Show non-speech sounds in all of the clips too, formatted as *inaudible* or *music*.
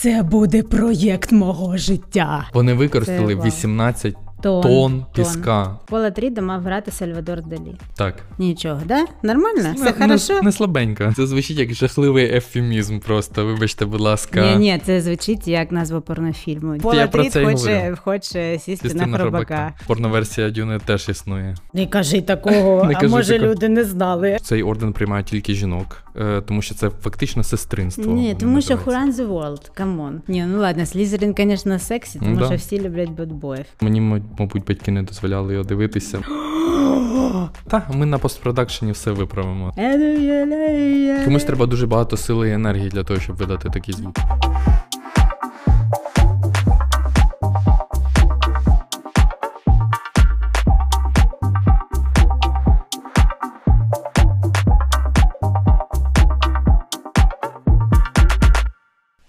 Це буде проєкт мого життя. Вони використали вау. 18 Тон, тонн піска. Пола Тріда мав грати Сальвадор Далі. Так. Нічого, да? Нормально? Все Не- хорошо? Не, не слабенько. Це звучить як жахливий ефемізм просто. Вибачте, будь ласка. Ні, ні, це звучить як назва порнофільму. Пола про Трід хоче, хоче сісти Сісти на хробака. Порноверсія Дюни теж існує. Не кажи такого, *laughs* Не а кажи може такого. люди не знали. Цей орден приймають тільки жінок, е, тому що це фактично сестринство. Ні, тому що Run the World, come on. Ні, ну ладно, Слізерин, звісно, сексі, тому Да. що всі люблять bad boy їв. Мені, мабуть, батьки не дозволяли його дивитися. *gasps* Та, ми на постпродакшені все виправимо. Комусь треба дуже багато сили і енергії для того, щоб видати такий звук.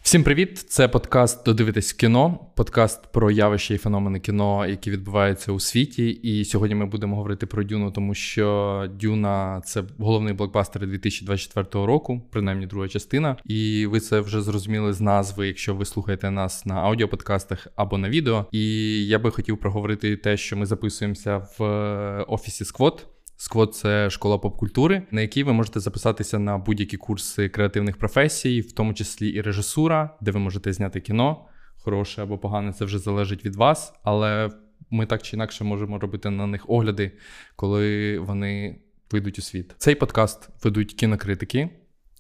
Всім привіт! Це подкаст Додивитись кіно, подкаст про явища і феномени кіно, які відбуваються у світі. І сьогодні ми будемо говорити про Дюну, тому що Дюна це головний блокбастер 2024 року, принаймні друга частина. І ви це вже зрозуміли з назви, якщо ви слухаєте нас на аудіоподкастах або на відео. І я би хотів проговорити те, що ми записуємося в е, офісі Сквот. Сквот це школа поп-культури, на якій ви можете записатися на будь-які курси креативних професій, в тому числі і режисура, де ви можете зняти кіно. Хороше або погане, це вже залежить від вас, але ми так чи інакше можемо робити на них огляди, коли вони вийдуть у світ. Цей подкаст ведуть кінокритики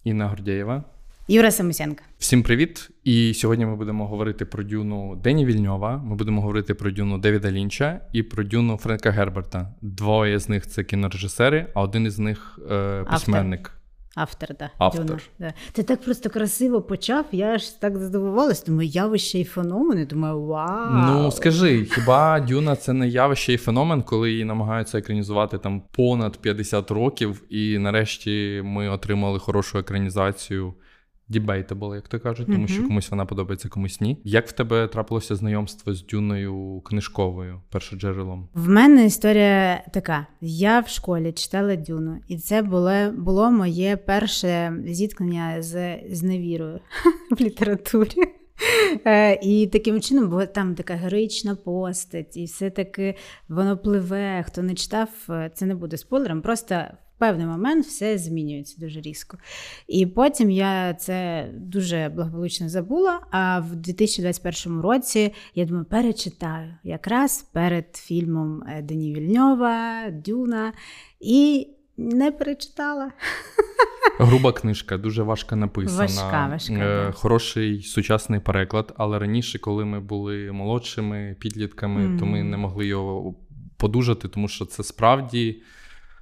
Інна Гордєєва. Юра Самусенко. Всім привіт! І сьогодні ми будемо говорити про дюну Дені Вільньова. Ми будемо говорити про дюну Девіда Лінча і про дюну Френка Герберта. Двоє з них це кінорежисери, а один із них е, письменник. Автор, да. Автор. Дюна, да. Ти так просто красиво почав, я ж так здивувалась, думаю, явище і феномени, думаю, вау. Ну скажи, хіба дюна це не явище і феномен, коли її намагаються екранізувати там понад 50 років, і нарешті ми отримали хорошу екранізацію. Debatable, як то кажуть, тому що комусь вона подобається, комусь ні. Як в тебе трапилося знайомство з дюною книжковою, першоджерелом? В мене історія така: я в школі читала Дюну, і це було, було моє перше зіткнення з, з невірою *laughs* в літературі. Е, І таким чином, бо там така героїчна постать, і все таки воно пливе. Хто не читав, е, це не буде спойлером. Просто певний момент все змінюється дуже різко. І потім я це дуже благополучно забула. А в 2021 році я думаю, перечитаю якраз перед фільмом е, Дені Вільньова, Дюна. І не перечитала. *laughs* Груба книжка, дуже важко написана. Важка, важка, Е. Хороший сучасний переклад, але раніше, коли ми були молодшими підлітками, то ми не могли його подужати, тому що це справді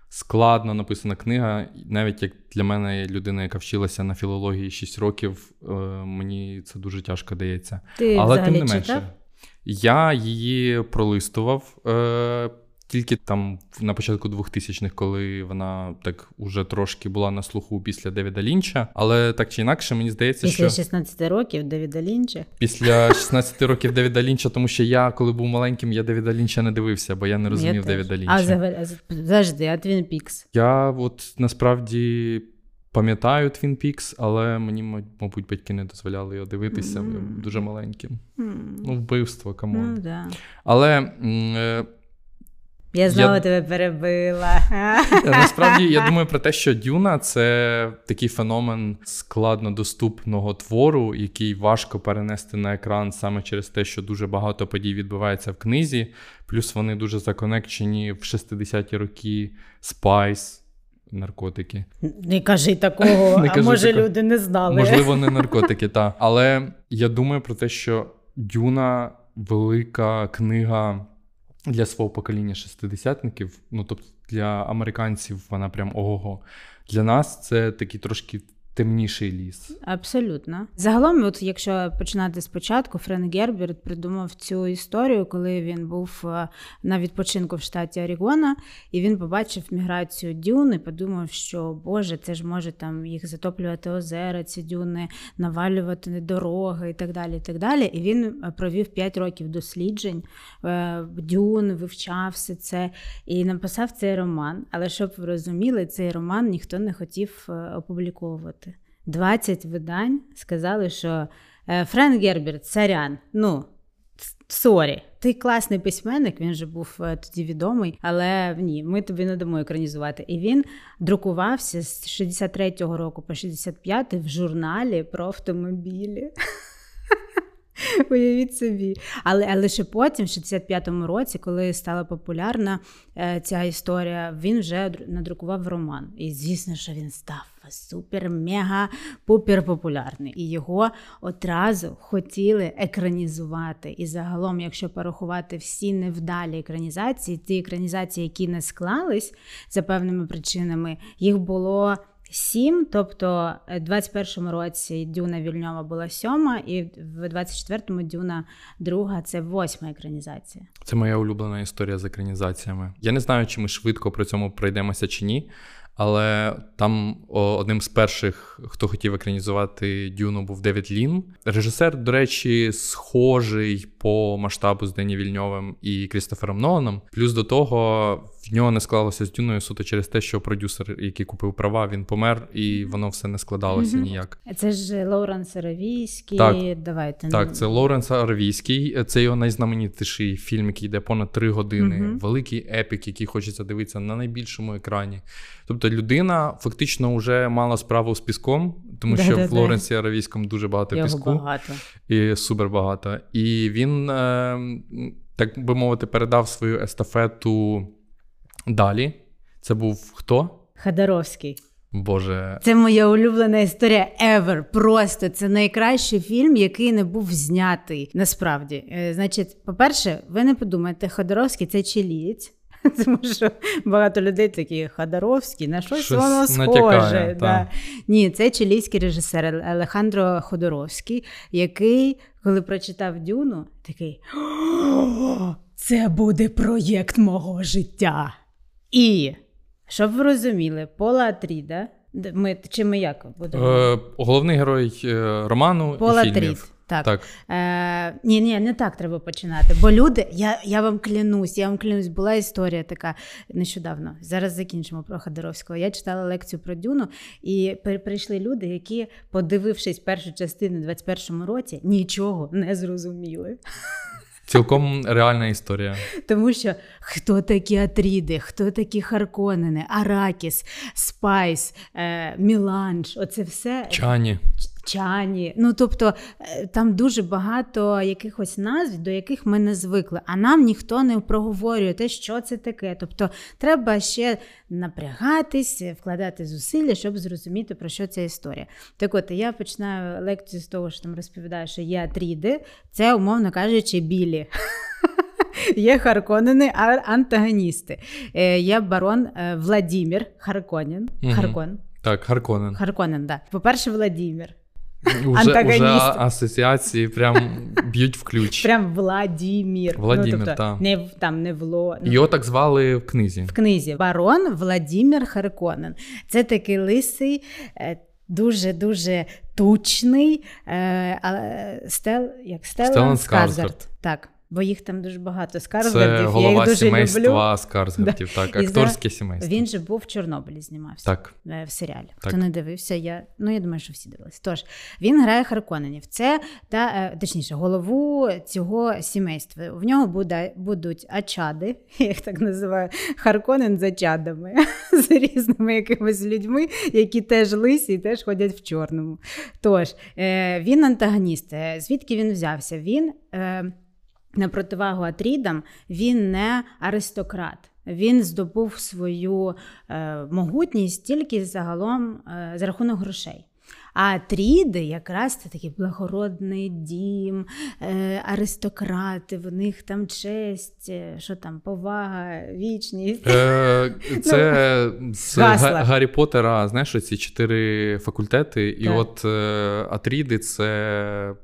складно написана книга. Навіть як для мене, людина, яка вчилася на філології 6 років, е, мені це дуже тяжко дається. Ти Але тим не менше, читав? я її пролистував. Е, тільки там на початку 2000-х, коли вона так уже трошки була на слуху після Девіда Лінча. Але так чи інакше, мені здається, Після що 16 років Девіда Лінча. після 16 років Девіда Лінча, тому що я, коли був маленьким, я Девіда Лінча не дивився, бо я не розумів Я. Девіда Лінча. А завжди, а Твін Пікс. Я от насправді. Пам'ятаю Twin Peaks, але мені, мабуть, батьки не дозволяли його дивитися. Я був дуже маленьким. М, Ну, вбивство, come on. Ну, да. Але е, Я знову Я- тебе перебила. Е, Насправді я *laughs* думаю про те, що Дюна це такий феномен складно доступного твору, який важко перенести на екран саме через те, що дуже багато подій відбувається в книзі. Плюс вони дуже законекчені в 60-ті роки spice, наркотики. Не кажи такого, *laughs* Не а може такого. люди не знали. Можливо, не *laughs* наркотики, та. Але я думаю про те, що Дюна велика книга для свого покоління шестидесятників. Ну, тобто для американців вона прям ого-го. Для нас це такий трошки темніший ліс. Абсолютно. Загалом, от якщо починати спочатку, Френк Герберт придумав цю історію, коли він був е, на відпочинку в штаті Орігона, і він побачив міграцію дюн і подумав, що Боже, це ж може там їх затоплювати озера, ці дюни, навалювати дороги і так далі. І так далі. І він е, провів 5 років досліджень е, дюн, вивчав все це і написав цей роман. Але щоб ви розуміли, цей роман ніхто не хотів опубліковувати. 20 видань сказали, що Е, Френк Герберт, сорян. Ну, sorry. Ти класний письменник, він же був е, тоді відомий, але ні, ми тобі не дамо екранізувати. І він друкувався з 63-го року по 65-й в журналі про автомобілі. *laughs* Уявіть собі. Але але ще потім, в 65-му році, коли стала популярна е, ця історія, він вже надрукував роман. І звісно, що він став супер-мега-пупер популярний. І його одразу хотіли екранізувати. І загалом, якщо порахувати всі невдалі екранізації, ті екранізації, які не склались за певними причинами, їх було. Сім, тобто в 21-му році Дюна Вільньова була сьома, і в 24-му Дюна друга це восьма екранізація. Це моя улюблена історія з екранізаціями. Я не знаю, чи ми швидко при цьому пройдемося чи ні. Але там одним з перших, хто хотів екранізувати Дюну, був Девід Лін. Режисер, до речі, схожий по масштабу з Дені Вільньовим і Крістофером Ноланом. Плюс до того в нього не склалося з Дюною суто через те, що продюсер, який купив права, він помер, і воно все не складалося mm-hmm. ніяк. Це ж Лоуренс Аравійський. Так, Давайте так, це Лоуренс Аравійський. Це його найзнаменітіший фільм, який йде понад три години. Mm-hmm. Великий епік, який хочеться дивитися на найбільшому екрані. Тобто людина фактично вже мала справу з піском, тому да, що да, в Лоренсі Аравійському дуже багато Його піску багато. і супер багато. І він, е, так би мовити, передав свою естафету далі. Це був хто? Хадаровський. Боже, це моя улюблена історія ever. Просто це найкращий фільм, який не був знятий. Насправді, е, значить, по-перше, ви не подумайте, Ходоровський це чилієць. *laughs* Тому що багато людей такі Ходоровські, на щось, щось воно схоже. Натякає, да. Ні, це чилійський режисер Алехандро Ходоровський, який, коли прочитав Дюну, такий це буде проєкт мого життя. І щоб ви розуміли, Пола Атріда, ми, чи ми як будемо? Е, Головний герой е, роману Пола і фільмів. Трід. Так. так. Е, Ні, ні, не так треба починати. Бо люди, я я вам клянусь, я вам клянусь, була історія така нещодавно. Зараз закінчимо про Ходоровського. Я читала лекцію про Дюну, і прийшли люди, які, подивившись першу частину в 21-му році, нічого не зрозуміли. Цілком реальна історія. Тому що хто такі Атріди, хто такі Харконени, Аракіс, Спайс, е, Міланж, оце все. Чані. Чані. Ну тобто е, там дуже багато якихось назв, до яких ми не звикли, а нам ніхто не проговорює те, що це таке. Тобто треба ще напрягатись, вкладати зусилля, щоб зрозуміти, про що ця історія. Так от я починаю лекцію з того, що там розповідаю, що є атріди, це, умовно кажучи, білі. *laughs* Є Харконени, антагоністи. Е, є барон е, Владімір Харконін. Харкон. Так, Харконен. Харконен, так. По-перше, Владімір. Уже, уже асоціації прям б'ють в ключ. Прям Владімір. Владімір, ну, тобто, та. не там не вло. Ну, Його так звали в книзі. В книзі Барон Владімір Харконен. Це такий лисий. Е, дуже-дуже тучний е, стел, як Стеллан Скарсгард. Так бо їх там дуже багато Скарсгардів. Це голова я їх дуже сімейства люблю. Скарсгардів, так, акторське сімейство. Він же був в Чорнобилі, знімався так. Е, в серіалі. Так. Хто не дивився, я ну я думаю, що всі дивилися. Тож він грає Харконенів. Це та е, точніше голову цього сімейства. В нього буде, будуть ачади, *laughs* я їх так називаю, Харконен за чадами, *laughs* з різними якимись людьми, які теж лисі і теж ходять в чорному. Тож е, він антагоніст. Звідки він взявся? Він на противагу Атрідам, він не аристократ. Він здобув свою е, могутність тільки загалом е, за рахунок грошей. А Атріди якраз це такий благородний дім, е, аристократи, в них там честь, е, що там, повага, вічність. Е, *laughs* Це ну, з Гасла. Гаррі Поттера, знаєш, ці чотири факультети, і так. от е, Атріди це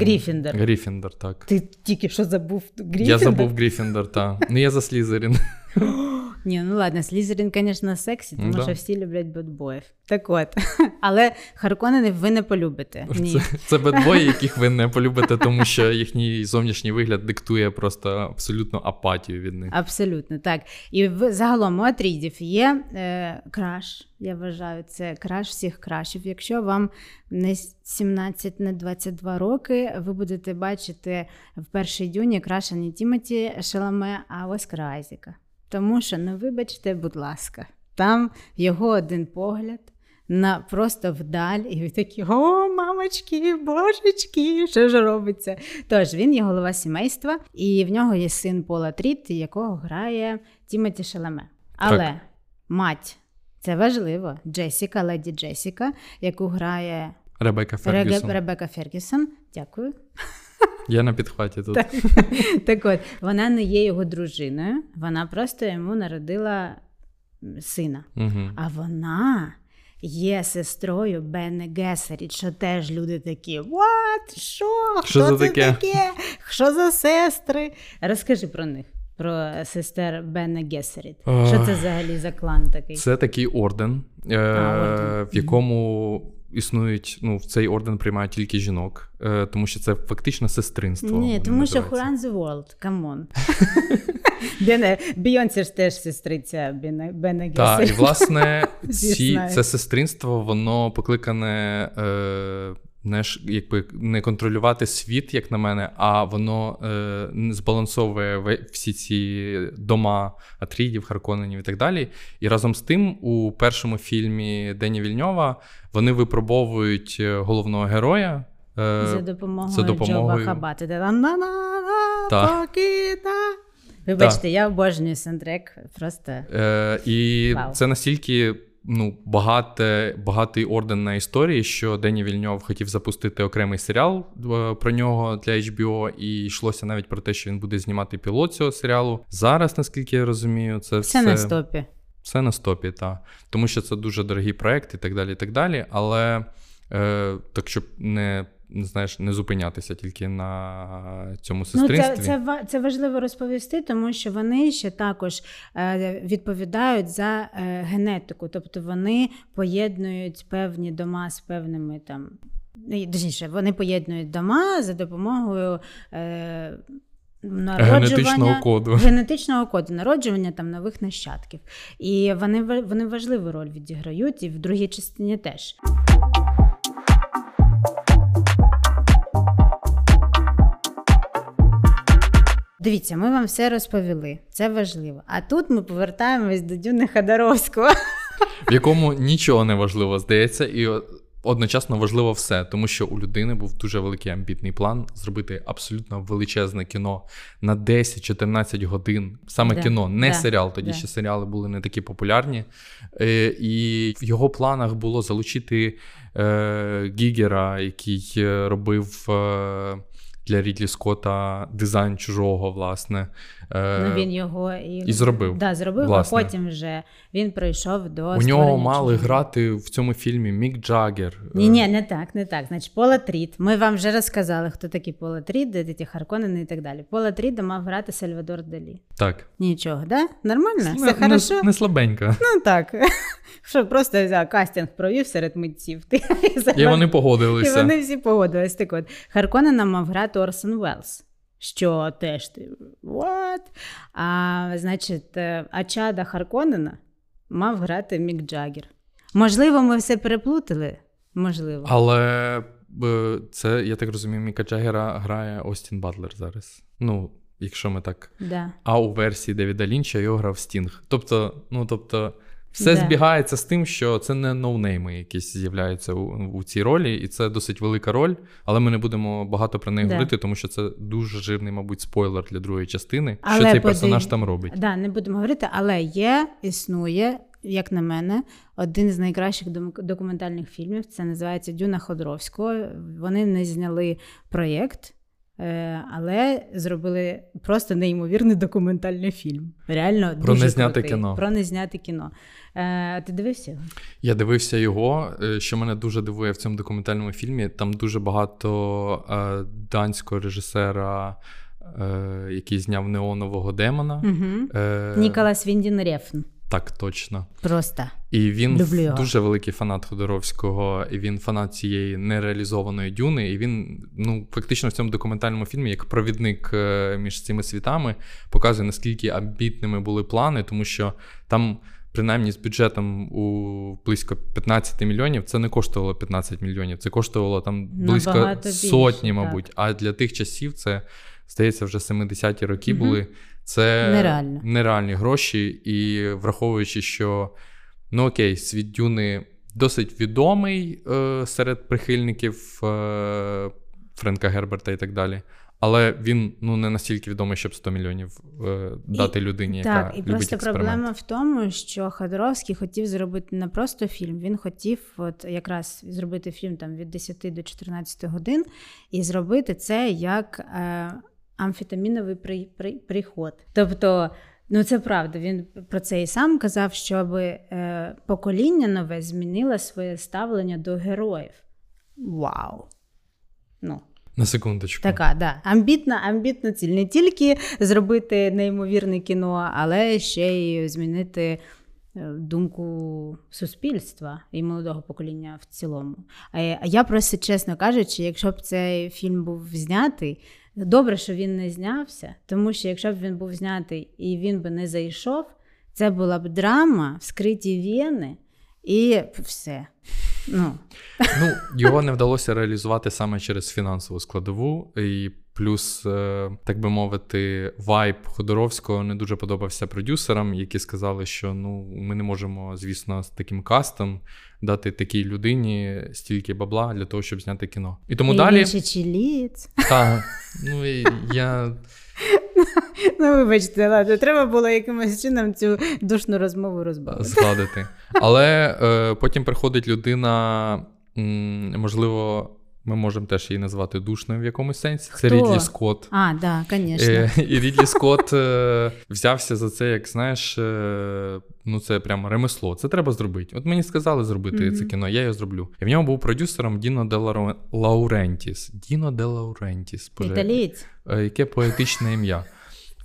Грифіндор. Грифіндор, так. Ти тільки що забув Грифіндор? Я забув Грифіндор, так. Ну я за Слізерін. *laughs* Ні, ну ладно, Слізерін, звісно, сексі, тому Да. що всі люблять bad boy їв. Так от. *laughs* Але Харконени ви не полюбите. Ні. Це, це bad boy ї, яких ви не полюбите, тому що їхній зовнішній вигляд диктує просто абсолютну апатію від них. Абсолютно, так. І в загалом у Атрідів є е, краш. Я вважаю, це краш всіх крашів. Якщо вам не 17, не 22 роки, ви будете бачити в першій дюні краша не Тімоті Шаламе, а Оскара Айзека. Тому що, ну вибачте, будь ласка, там його один погляд. На просто вдаль, і ви такі о, мамочки, божечки, що ж робиться? Тож він є голова сімейства, і в нього є син Пол Атрід, якого грає Тімоті Шаламе. Але Так. мать, це важливо. Джесіка, леді Джесіка, яку грає Ребека Фергюсон. Ребека Фергюсон. Дякую. Я на підхваті тут. Так. *laughs* так от, вона не є його дружиною, вона просто йому народила сина. Угу. А вона є сестрою Бене Гесеріт, що теж люди такі: What? Що? Хто Що за це таке?» таке? Що за сестри? Розкажи про них, про сестер Бене Гесеріт. Що це взагалі за клан такий? Це такий орден, е, орден. в якому існують, ну, в цей орден приймають тільки жінок, е, тому що це фактично сестринство. Ні, тому що Who run the world, come on. *laughs* Бейонсе ж теж сестриця Бене Так, і власне, *laughs* ці, це сестринство, воно покликане е, не, якби, не контролювати світ, як на мене, а воно е, збалансовує всі ці дома Атрідів, Харконенів і так далі. І разом з тим, у першому фільмі Дені Вільньова вони випробовують е, головного героя. е, За допомогою, за допомогою- Джоба Хабати. Так. Вибачте, я обожнюю саундтрек. Просто Е, і Вау. це настільки ну, багате, багатий орден на історії, що Дені Вільньов хотів запустити окремий серіал е, про нього для HBO, і йшлося навіть про те, що він буде знімати пілот цього серіалу. Зараз, наскільки я розумію, це все все на стопі. Все на стопі, так. Тому що це дуже дорогі проекти і так далі. і так далі. Але е, так, щоб не, знаєш, не зупинятися тільки на цьому Ну, це, це, це важливо розповісти, тому що вони ще також е, відповідають за е, генетику, тобто вони поєднують певні дома з певними там. Точніше, вони поєднують дома за допомогою е, Генетичного коду. генетичного коду, народжування там нових нащадків. І вони, вони важливу роль відіграють, і в другій частині теж. Дивіться, ми вам все розповіли. Це важливо. А тут ми повертаємось до Дюни Ходоровського. в якому нічого не важливо здається, і одночасно важливо все, тому що у людини був дуже великий амбітний план зробити абсолютно величезне кіно на 10-14 годин. Саме Да, кіно, не да, серіал. Тоді да. ще серіали були не такі популярні. Е, і в його планах було залучити е, Гігера, який е, робив. Для Рідлі Скотта дизайн чужого, власне. Е, Ну, він його і, і зробив, Да, зробив, власне. а потім вже він прийшов до У нього мали чужого. грати в цьому фільмі Мік Джаггер. Ні, ні, не так, не так. Значить, Пол Атрід. Ми вам вже розказали, хто такі Пол Атрід, де ті Харконени і так далі. Пола Атріда мав грати Сальвадор Далі. Так. Нічого, да? Нормально? Не- Все не, хорошо? не слабенько. Ну так. *laughs* Що просто взяв кастинг провів серед митців. Ти, *laughs* І вони І погодилися. вони всі погодились. Так от, Харконена мав грати Орсон Велс. Що теж ти what? А значить, е, а Фейда Харконена мав грати Мік Джаггер. Можливо, ми все переплутали. Можливо. Але е, це, я так розумію, Міка Джаггера грає Остін Батлер зараз. Ну, якщо ми так. Да. А у версії Девіда Лінча його грав Стінг. Тобто, ну тобто, все Да. збігається з тим, що це не ноунейми якісь з'являються у, у цій ролі, і це досить велика роль, але ми не будемо багато про неї Да. говорити, тому що це дуже жирний, мабуть, спойлер для другої частини, Але що цей подив- персонаж там робить. Да, не будемо говорити, але є, існує, як на мене, один з найкращих документальних фільмів. Це називається Дюна Ходоровського. Вони не зняли проєкт, але зробили просто неймовірний документальний фільм. Реально Про дуже незняте крутий. кіно. Про незняте кіно. Е, ти дивився його? Я дивився його. е, Що мене дуже дивує в цьому документальному фільмі, там дуже багато е, данського режисера е, який зняв неонового демона. Угу. Е, Ніколас Віндін Рефн. Так, точно. Просто. І він Люблю дуже великий фанат Ходоровського, і він фанат цієї нереалізованої дюни. І він, ну, фактично в цьому документальному фільмі, як провідник е, між цими світами, показує, наскільки амбітними були плани, тому що там. Принаймні з бюджетом у близько 15 мільйонів це не коштувало 15 мільйонів, це коштувало там близько Набагато більше, сотні, так. мабуть. А для тих часів це, здається, вже 70-ті роки Мгм. були. Це Нереально. нереальні гроші, і враховуючи, що ну окей, світ Дюни досить відомий е, серед прихильників е, Френка Герберта і так далі. Але він ну не настільки відомий, щоб 100 мільйонів е, дати людині, яка Так, і любить просто експеримент. проблема в тому, що Ходоровський хотів зробити не просто фільм, він хотів от якраз зробити фільм там від 10 до 14 годин і зробити це як е, амфетаміновий при, при, приход. Тобто, ну це правда, він про це і сам казав, щоб е, покоління нове змінило своє ставлення до героїв. Вау! Ну, На секундочку. Така, да. Амбітна, амбітна ціль. Не тільки зробити неймовірне кіно, але ще й змінити е, думку суспільства і молодого покоління в цілому. А я просто, чесно кажучи, якщо б цей фільм був знятий, добре, що він не знявся, тому що якщо б він був знятий і він би не зайшов, це була б драма, вскриті вени і все. Ну, Ну, його не вдалося реалізувати саме через фінансову складову, і плюс, е, так би мовити, вайб Ходоровського не дуже подобався продюсерам, які сказали, що ну ми не можемо, звісно, з таким кастом дати такій людині стільки бабла для того, щоб зняти кіно. І тому і далі ще чилієць. ну і я *laughs* Ну, вибачте, ладно, треба було якимось чином цю душну розмову розбавити. згадати. Але е, потім приходить людина, можливо, ми можемо теж її назвати душною в якомусь сенсі. Це Хто? Рідлі Скотт. А, да, звісно. Е, і Рідлі Скотт е, взявся за це, як знаєш, е, ну це прямо ремесло. Це треба зробити. От мені сказали зробити Мгм. це кіно, я його зроблю. І в ньому був продюсером Діно де Лауре- Лаурентіс. Діно де Лаурентіс. Італієць. яке поетичне ім'я.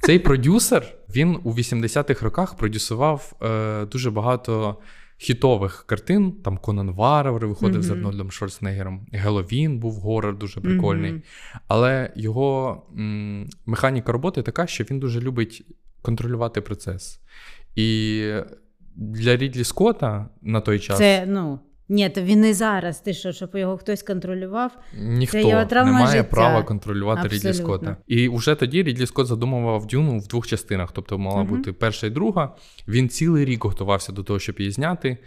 Цей продюсер він у 80-х роках продюсував е, дуже багато хітових картин. Там Конан Варвар виходив з Арнольдом Шварценеггером. Геловін був горор дуже прикольний. Мгм. Але його м, механіка роботи така, що він дуже любить контролювати процес. І для Рідлі Скотта на той час Це, ну, ні, то він і зараз. Ти що, щоб його хтось контролював? ніхто це його не має життя. права контролювати Рідлі Абсолютно. Скотта. І вже тоді Рідлі Скотт задумував Дюну в двох частинах. Тобто мала Мгм. бути перша і друга. Він цілий рік готувався до того, щоб її зняти.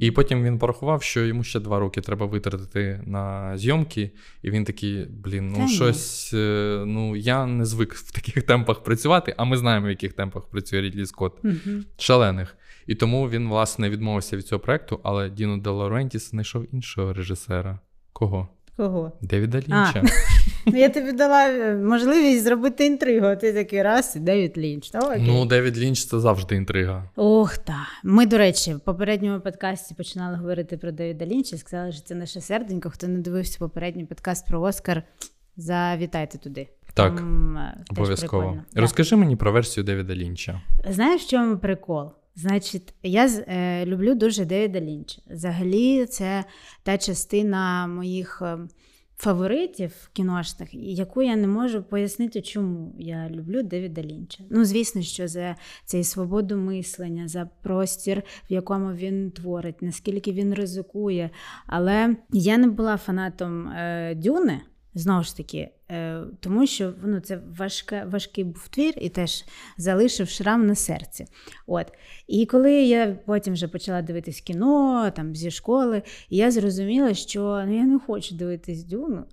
І потім він порахував, що йому ще два роки треба витратити на зйомки, і він такий: блін, ну ні. щось. е, Ну я не звик в таких *laughs* темпах працювати, а ми знаємо, в яких темпах працює Рідлі Скотт. Мгм. Шалених. І тому він, власне, відмовився від цього проекту, але Діно Де Лаурентіс знайшов іншого режисера. Кого? Кого? Девіда Лінча. *laughs* Я тобі дала е, можливість зробити інтригу, а ти такий раз і Девід Лінч. Окей. Ну, Девід Лінч це завжди інтрига. Ох, та. Ми, до речі, в попередньому подкасті починали говорити про Девіда Лінча. Сказали, що це наше серденько. Хто не дивився попередній подкаст про Оскар, завітайте туди. Так, Там, е, Обов'язково. Розкажи мені про версію Девіда Лінча. Знаєш, в чому прикол? Значить, я е, люблю дуже Девіда Лінча. Взагалі, це та частина моїх е, фаворитів кіношних, яку я не можу пояснити, чому я люблю Девіда Лінча. Ну, звісно, що за цей свободу мислення, за простір, в якому він творить, наскільки він ризикує. Але я не була фанатом е, Дюни. Знову ж таки, е, тому що ну, це важка, важкий був твір і теж залишив шрам на серці. От. І коли я потім вже почала дивитись кіно там, зі школи, я зрозуміла, що ну, я не хочу дивитись Дюну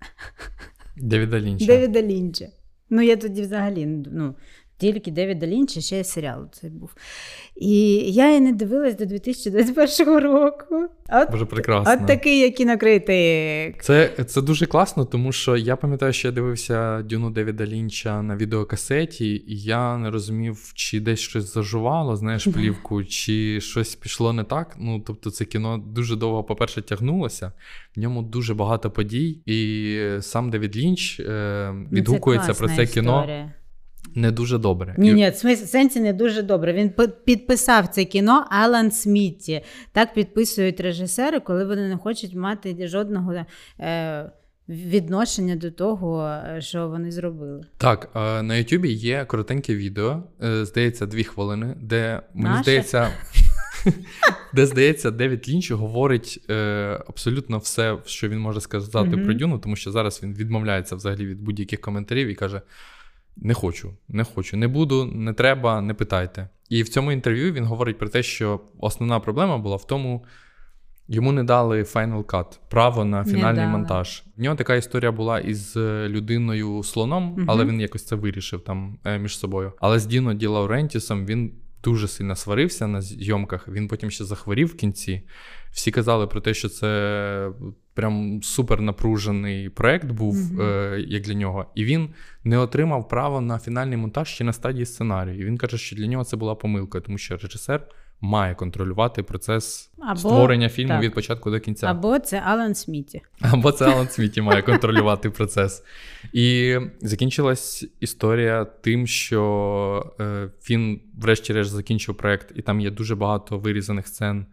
Девіда Лінча. Девіда Лінча. Ну, я тоді взагалі ну, тільки Девіда Лінча, ще й серіал це був. І я її не дивилась до 2021 року. От, Дуже прекрасно. от такий я кінокритик. Це, це дуже класно, тому що я пам'ятаю, що я дивився Дюну Девіда Лінча на відеокасеті, і я не розумів, чи десь щось зажувало, знаєш, плівку, чи щось пішло не так. Ну, тобто, це кіно дуже довго, по-перше, тягнулося. В ньому дуже багато подій, і сам Девід Лінч е, Ну, відгукується про класна це кіно. історія. Не дуже добре. Ні, ні, в сенсі не дуже добре. Він підписав це кіно Алан Смітті. Так підписують режисери, коли вони не хочуть мати жодного е, відношення до того, е, що вони зробили. Так, е, на Ютубі є коротеньке відео, е, здається, дві хвилини, де мені Наше? здається, *laughs* де здається, Девід Лінч говорить е, абсолютно все, що він може сказати про Дюну, тому що зараз він відмовляється взагалі від будь-яких коментарів і каже: не хочу, не хочу, не буду, не треба, не питайте. І в цьому інтерв'ю він говорить про те, що основна проблема була в тому. Йому не дали Final Cut, право на фінальний монтаж. В нього така історія була із е, людиною слоном, Мгм. але він якось це вирішив там е, між собою. Але з Діно Ді Лаурентісом він дуже сильно сварився на зйомках. Він потім ще захворів в кінці. Всі казали про те, що це прям супер напружений проект був Мгм. е, як для нього. І він не отримав право на фінальний монтаж ще на стадії сценарію. І він каже, що для нього це була помилка, тому що режисер має контролювати процес Або- створення фільму так. від початку до кінця. Або це Алан Смітті. Або це Алан *laughs* Сміті має контролювати процес. І закінчилась історія тим, що е, він, врешті-решт, закінчив проект, і там є дуже багато вирізаних сцен,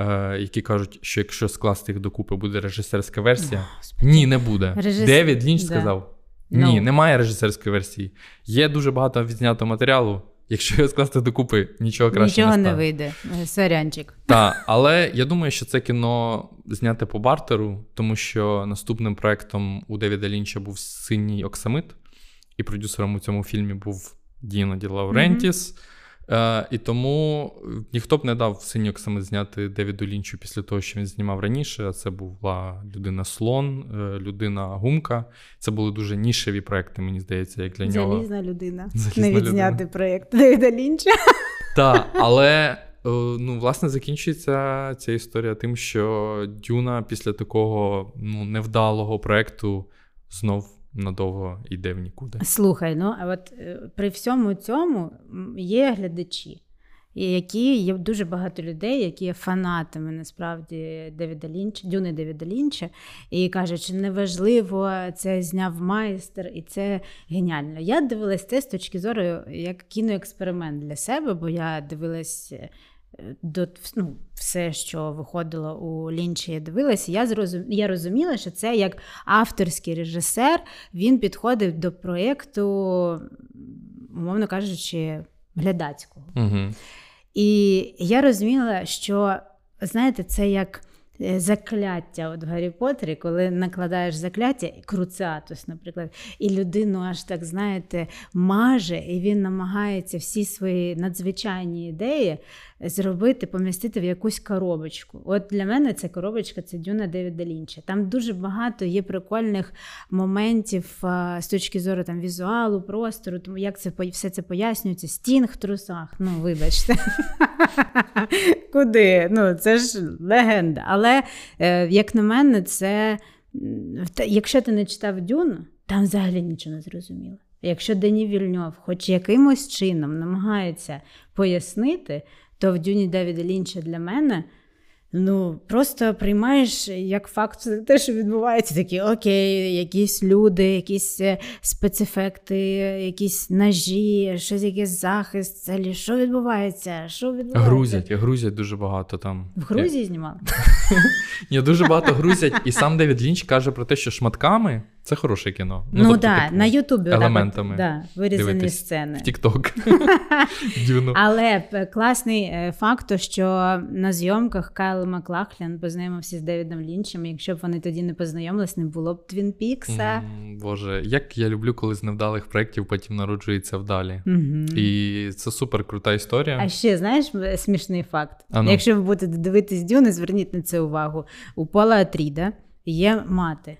е, які кажуть, що якщо скласти їх докупи, буде режисерська версія. Ні, не буде. Режис- Девід Лінч Да. сказав: ні, Ну. немає режисерської версії. Є дуже багато відзнятого матеріалу. Якщо його скласти докупи, нічого краще Нічого не не вийде. Сорянчик. Так, але я думаю, що це кіно зняте по бартеру, тому що наступним проектом у Девіда Лінча був синій Оксамит, і продюсером у цьому фільмі був Діно Ді Лаурентіс. Е, і тому ніхто б не дав синій Оксамит зняти Девіду Лінчу після того, що він знімав раніше. А Це була людина слон, е, людина гумка. Це були дуже нішеві проекти, мені здається, як для нього. Залізна людина. Залізна не людина. відзняти проєкт Девіда Лінча. Так, але е, ну, власне закінчується ця історія тим, що Дюна після такого ну, невдалого проекту знов надовго йде в нікуди. Слухай, ну а от е, при всьому цьому є глядачі, які є дуже багато людей, які є фанатами насправді Девіда Лінча, Дюни Девіда Лінча, і кажуть, що неважливо, це зняв майстер, і це геніально. Я дивилась це з точки зору як кіноексперимент для себе, бо я дивилась. До ну, все, що виходило у Лінчі, я дивилася. Я зрозум... я розуміла, що це як авторський режисер, він підходив до проєкту, умовно кажучи, глядацького. Угу. І я розуміла, що знаєте, це як е, закляття от в Гаррі Поттері, коли накладаєш закляття, круціатус, наприклад, і людину аж так, знаєте, маже, і він намагається всі свої надзвичайні ідеї зробити, помістити в якусь коробочку. От для мене ця коробочка це Дюна Девіда Лінча. Там дуже багато є прикольних моментів а, з точки зору там візуалу, простору, тому як це все це пояснюється. Стінг в трусах. Ну, вибачте. *laughs* Куди? Ну, це ж легенда. Але, е, як на мене, це якщо ти не читав Дюну, там взагалі нічого не зрозуміло. Якщо Дені Вільньов хоч якимось чином намагається пояснити, то в Дюні Девіда Лінча для мене ну, просто приймаєш як факт те, що відбувається. Такі окей, якісь люди, якісь е, спецефекти, якісь ножі, щось якийсь захист. Взагалі, що відбувається? Що відбувається? Грузять, грузять дуже багато там. В Грузії знімали? Ні, дуже багато грузять, і сам Девід Лінч каже про те, що шматками це хороше кіно. Ну, тобто, да, типу, на Ютубі елементами да, вирізані дивитись сцени. В Тік-Ток. *laughs* Але класний е, факт, що на зйомках Кайл Маклахлін познайомився з Девідом Лінчем. Якщо б вони тоді не познайомились, не було б Твін Пікса. Боже, як я люблю, коли з невдалих проєктів потім народжується вдалі. І це супер крута історія. А ще знаєш е, смішний факт. Ну. Якщо ви будете дивитись Дюни, зверніть на це увагу. У Пола Атріда є мати е,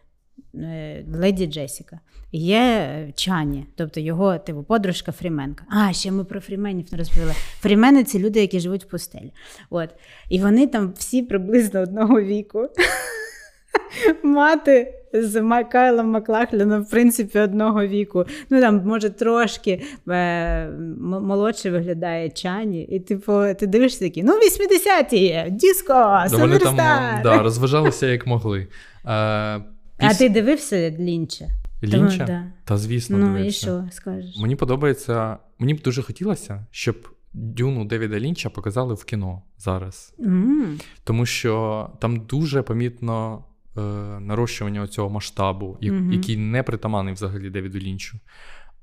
леді Джесіка, є е, Чані, тобто його типу, подружка Фріменка. А, ще ми про Фріменів не розповіли. Фрімени це люди, які живуть в пустелі. От. І вони там всі приблизно одного віку. *laughs* Мати з Макайлом Маклахліном, в принципі, одного віку. Ну там, може, трошки е, м- молодше виглядає Чані. І типу, ти дивишся такі, ну, 80-ті, диско, Да, вони там да, розважалися як могли. Е, А ти дивився Лінча? Лінча? Тому, да. Та звісно, Ну дивився. і що скажеш? Мені подобається. Мені б дуже хотілося, щоб Дюну Девіда Лінча показали в кіно зараз. М, Тому що там дуже помітно е, нарощування цього масштабу, я- Мгм. який не притаманний взагалі Девіду Лінчу.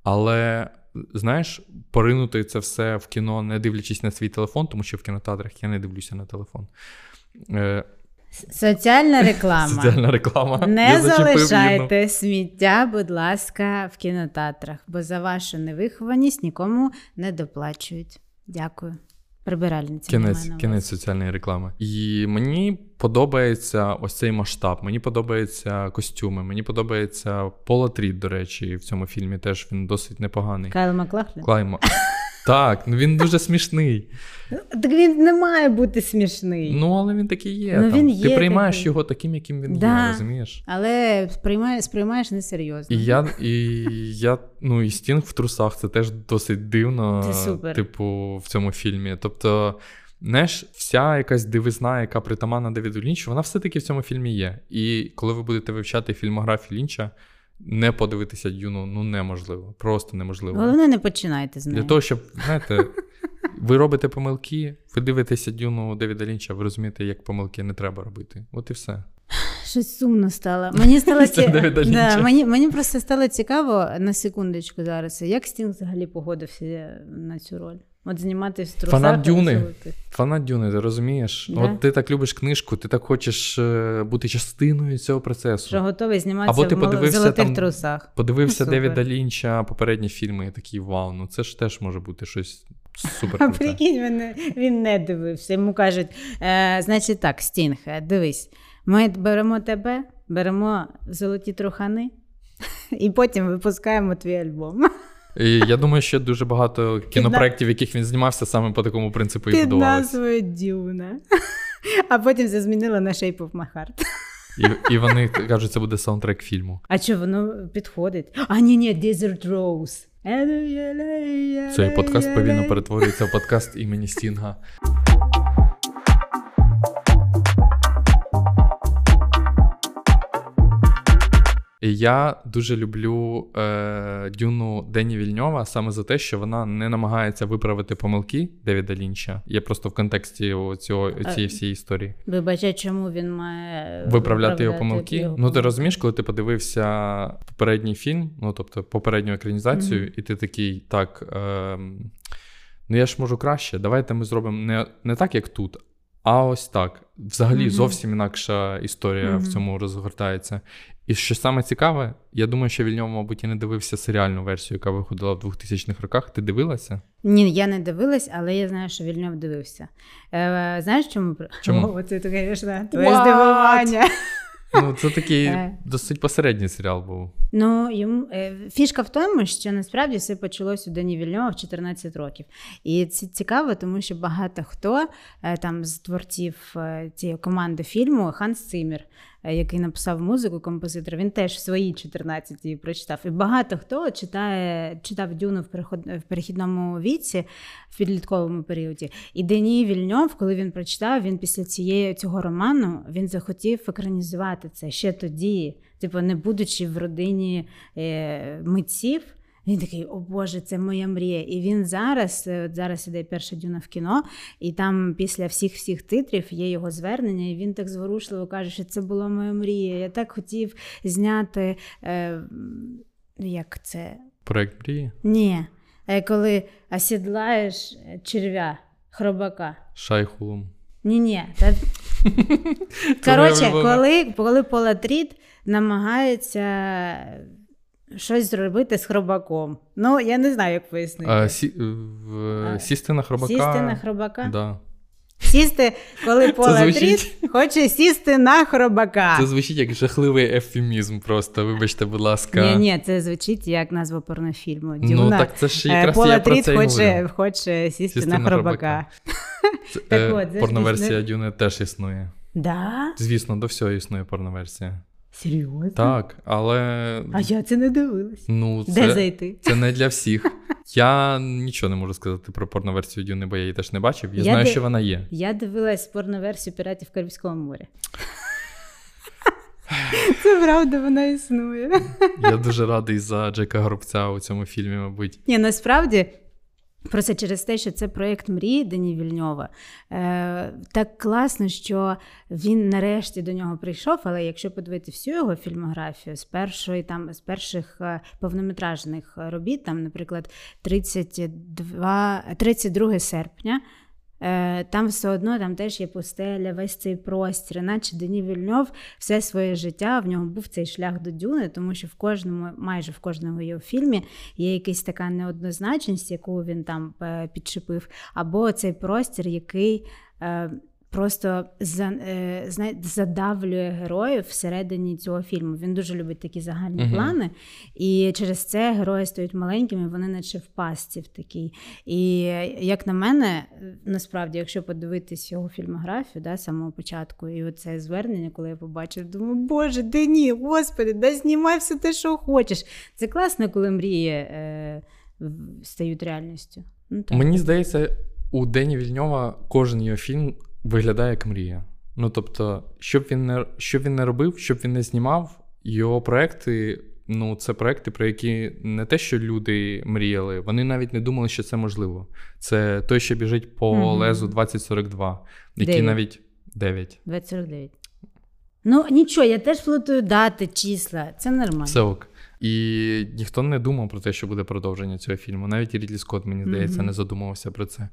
Але, знаєш, поринути це все в кіно, не дивлячись на свій телефон, тому що в кінотеатрах я не дивлюся на телефон. Е, Соціальна реклама. Соціальна реклама. Не Я Інну. залишайте сміття, будь ласка, в кінотеатрах, бо за вашу невихованість нікому не доплачують. Дякую. Прибиральниця. Кінець, кінець соціальної реклами. І мені подобається ось цей масштаб. Мені подобаються костюми. Мені подобається Пола Тріт, до речі, в цьому фільмі теж він досить непоганий. Кайл Маклахлін? Клаймо. Так, ну він дуже смішний. Так він не має бути смішний. Ну, але він такий є. Ну, там. він Ти приймаєш такий. його таким, яким він Да. є, розумієш? Але сприймаєш, сприймаєш несерйозно. І я, і я, ну, і Стінг в трусах це теж досить дивно, Це супер. типу, в цьому фільмі. Тобто, знаєш, вся якась дивизна, яка притаманна Девіду Лінчу, вона все-таки в цьому фільмі є. І коли ви будете вивчати фільмографію Лінча, не подивитися Дюну, ну неможливо. Просто неможливо. Головне, не починайте з нею. Для того, щоб, знаєте, ви робите помилки, ви дивитеся Дюну Девіда Лінча, ви розумієте, як помилки не треба робити. От і все. Щось сумно стало. Мені стало ці... Да, мені, мені просто стало цікаво на секундочку зараз, як Стінг взагалі погодився на цю роль. От зніматись в трусах. Фанат Дюни. Фанат Дюни, ти розумієш? Да. От ти так любиш книжку, ти так хочеш е, бути частиною цього процесу. Що готовий зніматися Або ти в мол- золотих там- трусах. Подивився Супер. Девіда Лінча попередні фільми, і такий вау, ну це ж теж може бути щось супер А прикинь, він, він не дивився. Йому кажуть: е, значить так, Стінг, дивись, ми беремо тебе, беремо золоті трухани, *laughs* і потім випускаємо твій альбом. І я думаю, що дуже багато кінопроєктів, в яких він знімався, саме по такому принципу і Під назвою Дюна. *laughs* А потім це змінила на Shape of My Heart. І, і вони кажуть, це буде саундтрек фільму. А що воно підходить? А ні, ні, Desert Rose. Цей подкаст повільно перетворюється в подкаст імені Стінга. *laughs* І я дуже люблю е, Дюну Дені Вільньова саме за те, що вона не намагається виправити помилки Девіда Лінча. Я просто в контексті цього цієї всієї історії. Вибачай, чому він має Виправляти його помилки. його Ну, ти розумієш, коли ти подивився попередній фільм, ну тобто попередню екранізацію, Мгм. і ти такий, так. Е, ну я ж можу краще. Давайте ми зробимо не, не так, як тут, а ось так. Взагалі Мгм. зовсім інакша історія в цьому розгортається. І що саме цікаве, я думаю, що Вільньов, мабуть, і не дивився серіальну версію, яка виходила в 2000-х роках. Ти дивилася? Ні, я не дивилась, але я знаю, що Вільньов дивився. Е, знаєш чому? Чому? О, це, звісно, твоє What? здивування. Ну, це такий *laughs* Е. досить посередній серіал був. Ну, йому, е, фішка в тому, що насправді все почалось у Дені Вільньова в 14 років. І це цікаво, тому що багато хто е, там з творців цієї команди фільму Ханс Циммер, е, який написав музику, композитор, він теж свої 14 її прочитав. І багато хто читає, читав Дюну в перехідному віці, в підлітковому періоді. І Дені Вільньов, коли він прочитав, він після цієї цього роману він захотів екранізувати це ще тоді. Типу, не будучи в родині е, митців, він такий, о Боже, це моя мрія. І він зараз, е, от зараз іде перша дюна в кіно, і там після всіх всіх титрів є його звернення, і він так зворушливо каже, що це була моя мрія. Я так хотів зняти. Е, як це? Проект мрії. Ні. Е, коли осідлаєш е, черв'я, хробака. Шайхулум. Ні, ні. Та... *laughs* Коротше, коли, коли Пола намагається щось зробити з хробаком. Ну, я не знаю, як пояснити. А, сі, в, А, сісти на хробака. Сісти на хробака. Да. Сісти, коли Пола звучить- Тріт хоче сісти на хробака. Це звучить як жахливий ефемізм просто, вибачте, будь ласка. Ні, ні, це звучить як назва порнофільму. Ну так це ж Е, якраз Пола я про це хоче, говорю. хоче сісти, Сісти на хробака. Це, *laughs* Так е, от, порноверсія Дюни теж існує. Да? Звісно, до всього існує порноверсія. Серйозно? Так, але А я це не дивилась. ну, Де зайти? це не для *laughs* всіх. Я нічого не можу сказати про порноверсію Дюни, бо я її теж не бачив. Я, Я знаю, де- що вона є. Я дивилась порноверсію піратів Карибського моря. *laughs* Це правда, вона існує. Я дуже радий за Джека Горобця у цьому фільмі, мабуть. Ні, насправді. Просто через те, що це проєкт мрії Дені Вільньова. Е, Так класно, що він нарешті до нього прийшов. Але якщо подивити всю його фільмографію з першої там з перших е, повнометражних робіт, там, наприклад, 32, 32 серпня. Е, там все одно там теж є пустеля, весь цей простір, наче Дені Вільньов все своє життя в нього був цей шлях до Дюни, тому що в кожному, майже в кожному його фільмі є якась така неоднозначність, яку він там підчепив, або цей простір, який. Просто за, е, знає, задавлює героїв всередині цього фільму. Він дуже любить такі загальні uh-huh. плани, і через це герої стають маленькими, вони наче в пастці в такій. І як на мене, насправді, якщо подивитись його фільмографію, да, з самого початку, і оце звернення, коли я побачив, думаю, Боже, де ні, господи, да знімай все те, що хочеш. Це класно, коли мрії е, стають реальністю. Ну, так. Мені здається, у Дені Вільньова кожен його фільм виглядає як мрія. Ну тобто, щоб він не щоб він не робив, щоб він не знімав, його проекти. Ну, це проекти, про які не те, що люди мріяли, вони навіть не думали, що це можливо. Це той, що біжить по mm лезу 2042, який 9. навіть 9. 2049. Ну нічого, я теж плутаю дати, числа. Це нормально. Все ок. І ніхто не думав про те, що буде продовження цього фільму. Навіть Рідлі Скотт, мені здається, mm-hmm. не задумувався про це.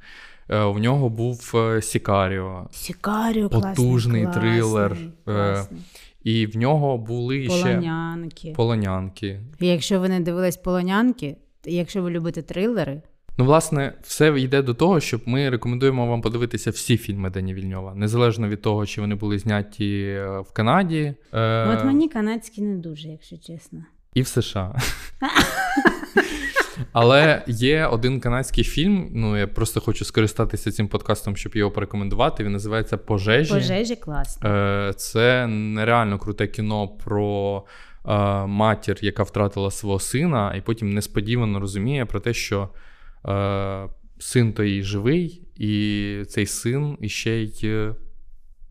Е, У нього був е, Сікаріо. Сікаріо, потужний класний, трилер. Класний, класний. І в нього були полонянки. ще полонянки. І Якщо ви не дивились полонянки, якщо ви любите трилери. Ну, власне, все йде до того, щоб ми рекомендуємо вам подивитися всі фільми Дені Вільньова, незалежно від того, чи вони були зняті в Канаді. Ну, От мені канадські не дуже, якщо чесно і в США. Але є один канадський фільм. Ну я просто хочу скористатися цим подкастом, щоб його порекомендувати. Він називається Пожежі. Пожежі класно. Е, це нереально круте кіно про е, матір, яка втратила свого сина, і потім несподівано розуміє про те, що е, син то її живий, і цей син іще й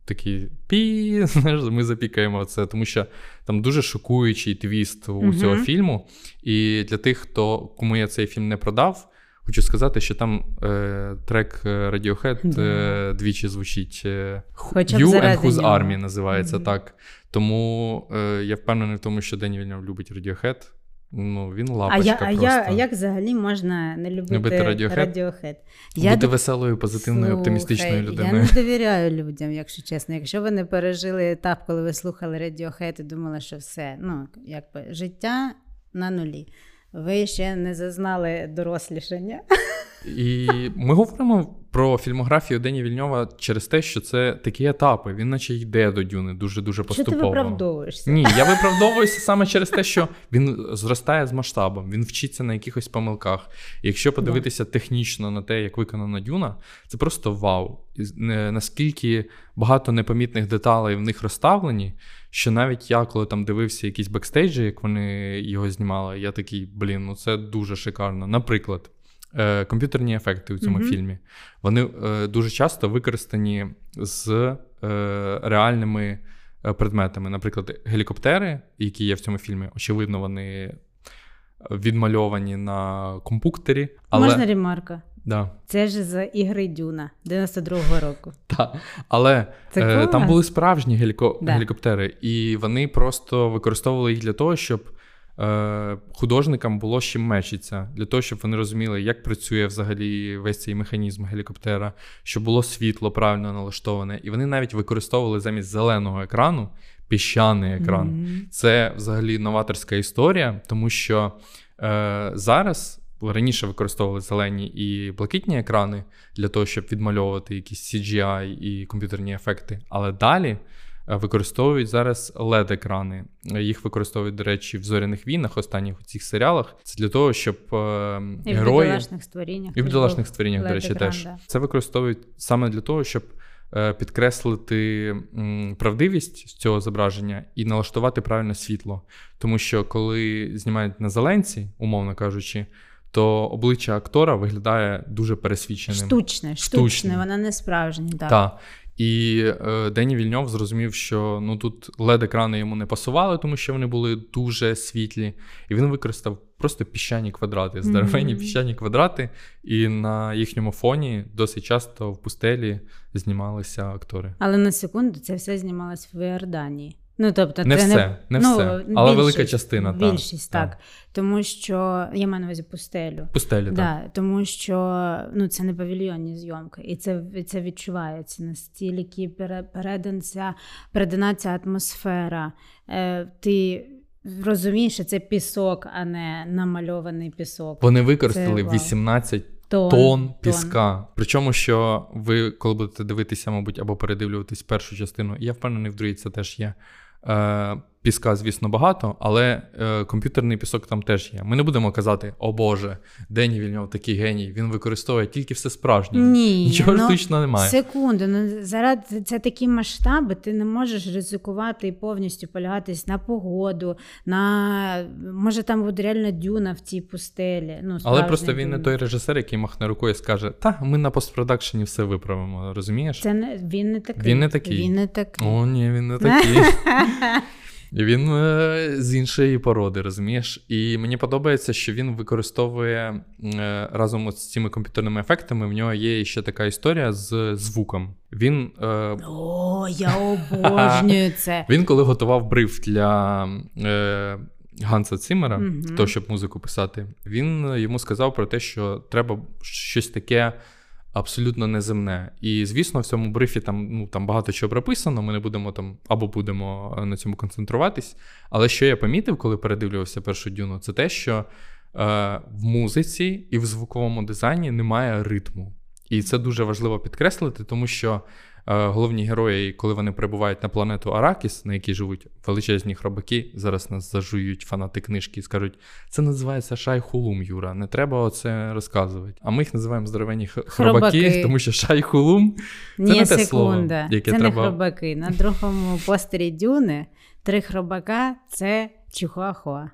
такий пі, *laughs* знаєш, ми запікаємо це, тому що там дуже шокуючий твіст у uh цього фільму. І для тих, хто кому я цей фільм не продав, хочу сказати, що там е, трек Radiohead yeah. е, двічі звучить е, You and Whose Army називається mm так. Тому е, я впевнений в тому, що Дені Вільньов любить Radiohead. Ну, він лапочка а я, просто. А, я, а як взагалі можна не любити, любити радіохет? Бути д... веселою, позитивною, Слухай, оптимістичною людиною. Я не *laughs* довіряю людям, якщо чесно. Якщо ви не пережили етап, коли ви слухали радіохет і думали, що все, ну, якби життя на нулі. Ви ще не зазнали дорослішання. І ми говоримо про фільмографію Дені Вільньова через те, що це такі етапи. Він наче йде до Дюни дуже-дуже поступово. Що ти виправдовуєшся? Ні, я виправдовуюся саме через те, що він зростає з масштабом, він вчиться на якихось помилках. І якщо подивитися технічно на те, як виконана Дюна, це просто вау. Наскільки багато непомітних деталей в них розставлені, що навіть я, коли там дивився якісь бекстейджі, як вони його знімали, я такий, блін, ну це дуже шикарно. Наприклад. Е, комп'ютерні ефекти у цьому mm-hmm. фільмі. Вони е, дуже часто використані з е, реальними предметами. Наприклад, гелікоптери, які є в цьому фільмі, очевидно, вони відмальовані на компуктері. Але... Можна ремарка? Да. Це ж з ігри Дюна 92-го року. *laughs* Так, але е, там були справжні геліко... да. гелікоптери, і вони просто використовували їх для того, щоб Е, художникам було з чим мечиться, для того, щоб вони розуміли, як працює взагалі весь цей механізм гелікоптера, щоб було світло правильно налаштоване. І вони навіть використовували замість зеленого екрану піщаний екран. Mm-hmm. Це взагалі новаторська історія, тому що е, зараз. Раніше використовували зелені і блакитні екрани для того, щоб відмальовувати якісь CGI і комп'ютерні ефекти. Але далі Е, використовують зараз led екрани Їх використовують, до речі, в зоряних війнах, останніх у цих серіалах. Це для того, щоб е, і герої... в бідолашних створіннях. І в бідолашних створіннях, до речі, теж. Да. Це використовують саме для того, щоб е, підкреслити правдивість цього зображення і налаштувати правильне світло. Тому що коли знімають на зеленці, умовно кажучи. То обличчя актора виглядає дуже пересвідченим. Штучне, штучне, штучне. вона не справжня. Так. Так. І е, Дені Вільньов зрозумів, що ну тут led екрани йому не пасували, тому що вони були дуже світлі. І він використав просто піщані квадрати, здоровенні mm-hmm. піщані квадрати, і на їхньому фоні досить часто в пустелі знімалися актори. Але на секунду це все знімалось в Іорданії. Ну, тобто, не це все, не, не ну, все. Але більшість, велика частина. Більшість, так. так. Тому що я маю на увазі пустелю. Пустелі, да, так. Тому що ну, це не павільйонні зйомки, і це це відчувається настільки передана ця, передана ця атмосфера. Е, Ти розумієш, що це пісок, а не намальований пісок. Вони використали це, 18 Тон, тон піска. Тон. Причому, що ви, коли будете дивитися, мабуть, або передивлюватись першу частину, я впевнений, в другій це теж є. Е, Піска, звісно, багато, але е, комп'ютерний пісок там теж є. Ми не будемо казати, о Боже, Дені Вільньов такий геній, він використовує тільки все справжнє. Ні, *laughs* Нічого ну, штучного немає. Секунду, ну зараз це такі масштаби, ти не можеш ризикувати і повністю полягатись на погоду, на може там буде реально дюна в цій пустелі. Ну, Але просто він дюна. не той режисер, який махне рукою і скаже: Та, ми на постпродакшені все виправимо. Розумієш? Це не він не такий. Він не такий. Він не такий. О, ні, він не *laughs* такий. І він е, з іншої породи, розумієш? І мені подобається, що він використовує е, разом з цими комп'ютерними ефектами. В нього є ще така історія з звуком. Він е, О, я обожнюю *laughs* це. Він коли готував бриф для е, Ганса Цимера, mm то щоб музику писати, він йому сказав про те, що треба щось таке абсолютно неземне. І звісно, в цьому брифі там ну, там багато чого прописано. Ми не будемо там або будемо е, на цьому концентруватись. Але що я помітив, коли передивлювався першу дюну, це те, що е, в музиці і в звуковому дизайні немає ритму. І це дуже важливо підкреслити, тому що головні герої, коли вони прибувають на планету Аракіс, на якій живуть величезні хробаки, зараз нас зажують фанати книжки і скажуть, це називається Шайхулум, Юра. Не треба оце розказувати. А ми їх називаємо здоровенні хробаки, хробаки тому що Шайхулум це Ні, не те секунда. слово, яке це треба... не хробаки. На другому постері Дюни три хробака це Чихуахуа.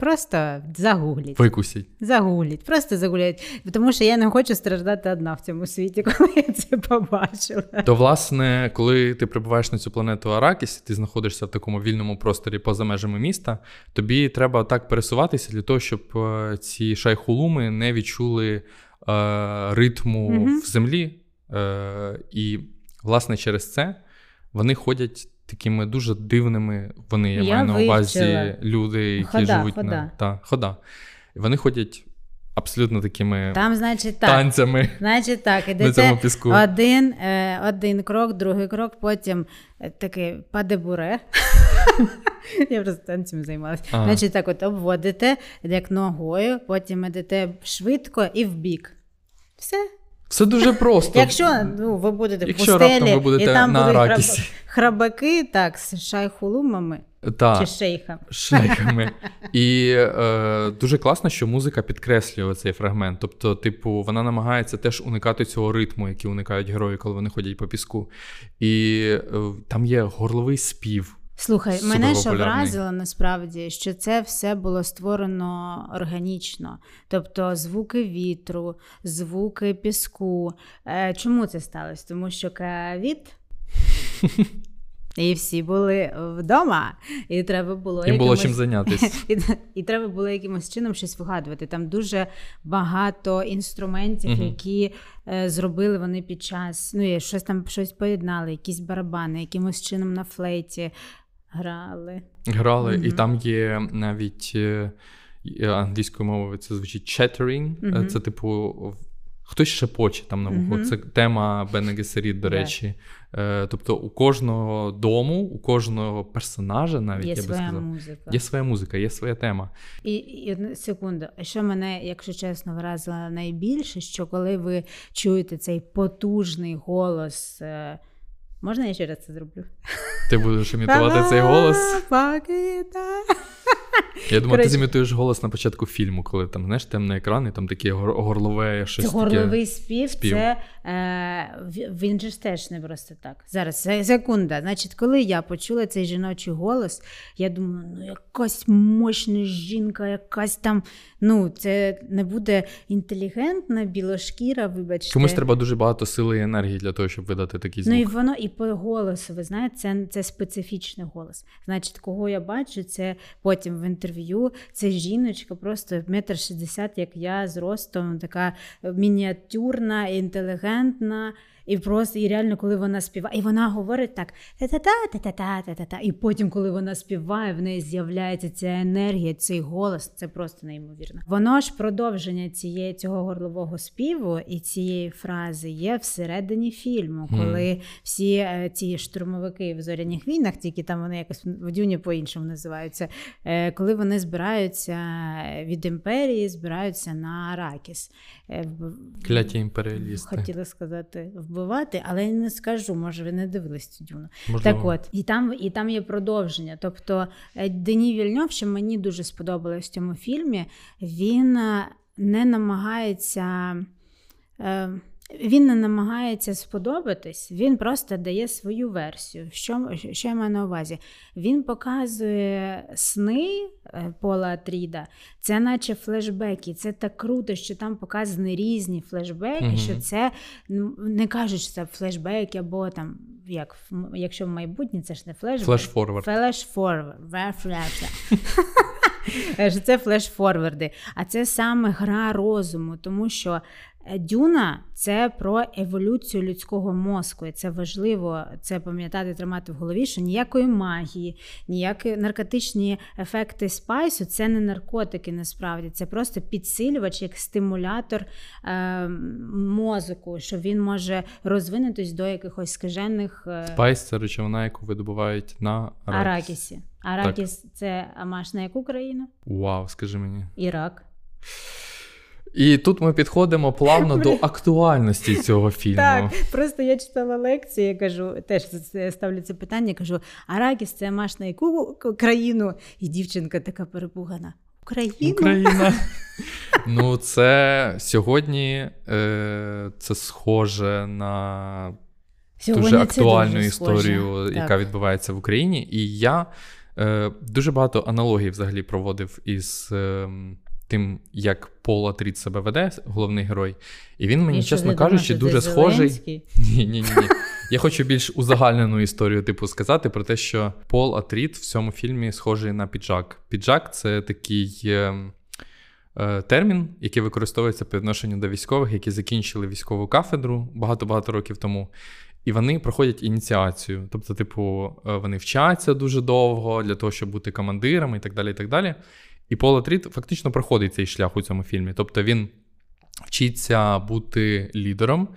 Просто загугліть. Викусіть. Загугліть, просто загугліть. Тому що я не хочу страждати одна в цьому світі, *laughs* коли я це побачила. То, власне, коли ти прибуваєш на цю планету Аракіс, ти знаходишся в такому вільному просторі поза межами міста, тобі треба так пересуватися для того, щоб е, ці шайхулуми не відчули е, ритму угу. в землі. Е, І, власне, через це вони ходять такими дуже дивними. Вони я, я маю на увазі люди, які хода, живуть хода. на та, хода. Вони ходять. Абсолютно такими Там, значить, так. танцями. Значить, так, ідете один е, один крок, другий крок, потім е, такий падебуре. *laughs* Я просто танцями займалася. Ага. Значить, так от обводите як ногою, потім ідете швидко і в бік. Все. Все дуже просто. Якщо ну, ви будете в пустелі, ви будете і там на будуть храб... храбаки, так, з шайхулумами та, чи шейхами. шейхами. І е, дуже класно, що музика підкреслює цей фрагмент. Тобто, типу, вона намагається теж уникати цього ритму, який уникають герої, коли вони ходять по піску. І е, там є горловий спів. Слухай, мене ще вразило насправді, що це все було створено органічно, тобто звуки вітру, звуки піску. Е, чому це сталося? Тому що ковід *laughs* І всі були вдома, і треба було Їм якимось... було чим зайнятися. *laughs* І, і треба було якимось чином щось вигадувати. Там дуже багато інструментів, uh які е, зробили вони під час. Ну, щось там щось поєднали, якісь барабани, якимось чином на флейті грали. Грали, uh і там є навіть е, англійською мовою це звучить chattering. uh Це, типу, хтось шепоче там на вухо. uh Це тема Бена Гесеріт, до речі. Е, тобто у кожного дому, у кожного персонажа, навіть є я би сказав, музика. є своя музика, є своя тема. І, і одну секунду, а що мене, якщо чесно, вразило найбільше, що коли ви чуєте цей потужний голос. Е, можна я ще раз це зроблю? Ти будеш імітувати цей голос? Я думаю, ти зімітуєш голос на початку фільму, коли там знаєш темний екран, і там таке гор- горлове щось Це таке. горловий спів, спів. це е, він же ж теж не просто так. Зараз секунда. Значить, коли я почула цей жіночий голос, я думаю, ну якась мощна жінка, якась там. Ну, це не буде інтелігентна, білошкіра, вибачте. Комусь треба дуже багато сили і енергії для того, щоб видати такий звук. Ну і воно і по голосу, ви знаєте, це, це специфічний голос. Значить, кого я бачу, це потім в інтерв'ю. Це жіночка, просто метр шістдесят, як я, з ростом, така мініатюрна, інтелігентна. І просто і реально, коли вона співає, і вона говорить так: та-та-та, та-та-та, та-та-та. І потім, коли вона співає, в неї з'являється ця енергія, цей голос. Це просто неймовірно. Воно ж продовження цієї цього горлового співу і цієї фрази є всередині фільму, коли всі е, ці штурмовики в зоряних війнах, тільки там вони якось в дюні по-іншому називаються. е, Коли вони збираються від імперії, збираються на Аракіс. Е, Кляті імперіалісти. Хотіла сказати вбивати, але я не скажу, може, ви не дивились цю дюну. Можливо. Так от, і там, і там є продовження. Тобто е, Дені Вільньов, що мені дуже сподобалось в цьому фільмі, він е, не намагається. Е, Він не намагається сподобатись, він просто дає свою версію. Що, що я маю на увазі? Він показує сни е, Пола Атріда, це наче флешбеки. Це так круто, що там показані різні флешбеки, Мгм. що це ну, не кажуть, що це флешбеки, або там, як якщо в майбутнє, це ж не флешбек. Флеш-форвард. Флеш-форвард. *laughs* Це флеш-форварди. А це саме гра розуму, тому що е, Дюна це про еволюцію людського мозку. І це важливо це пам'ятати, тримати в голові, що ніякої магії, ніякі наркотичні ефекти спайсу це не наркотики насправді. Це просто підсилювач як стимулятор е, мозку, що він може розвинутись до якихось скажених. е, Спайс це речовина, яку видобувають на аракіс. Аракісі. Аракіс це омаж на яку країну? Вау, скажи мені. Ірак. І тут ми підходимо плавно до актуальності цього *laughs* фільму. Так, просто я читала лекцію, я кажу, теж ставлю це питання, кажу: Аракіс це амаш на яку країну? І дівчинка така перепугана. Україну? Україна. *laughs* Ну, це сьогодні е, це схоже на Сьогодні дуже актуальну дуже історію, схоже. яка Так. відбувається в Україні. І я е, дуже багато аналогій взагалі проводив із е, тим, як Пол Атріт себе веде, головний герой. І він мені, І чесно кажучи, дуже схожий. Зеленський? Ні, ні, ні. Я хочу більш узагальнену історію, типу, сказати про те, що Пол Атріт в цьому фільмі схожий на піджак. Піджак це такий е, е, термін, який використовується по відношенню до військових, які закінчили військову кафедру багато-багато років тому. І вони проходять ініціацію. Тобто, типу, е, вони вчаться дуже довго для того, щоб бути командирами і так далі. І так далі. І Пол Атріт фактично проходить цей шлях у цьому фільмі. Тобто він вчиться бути лідером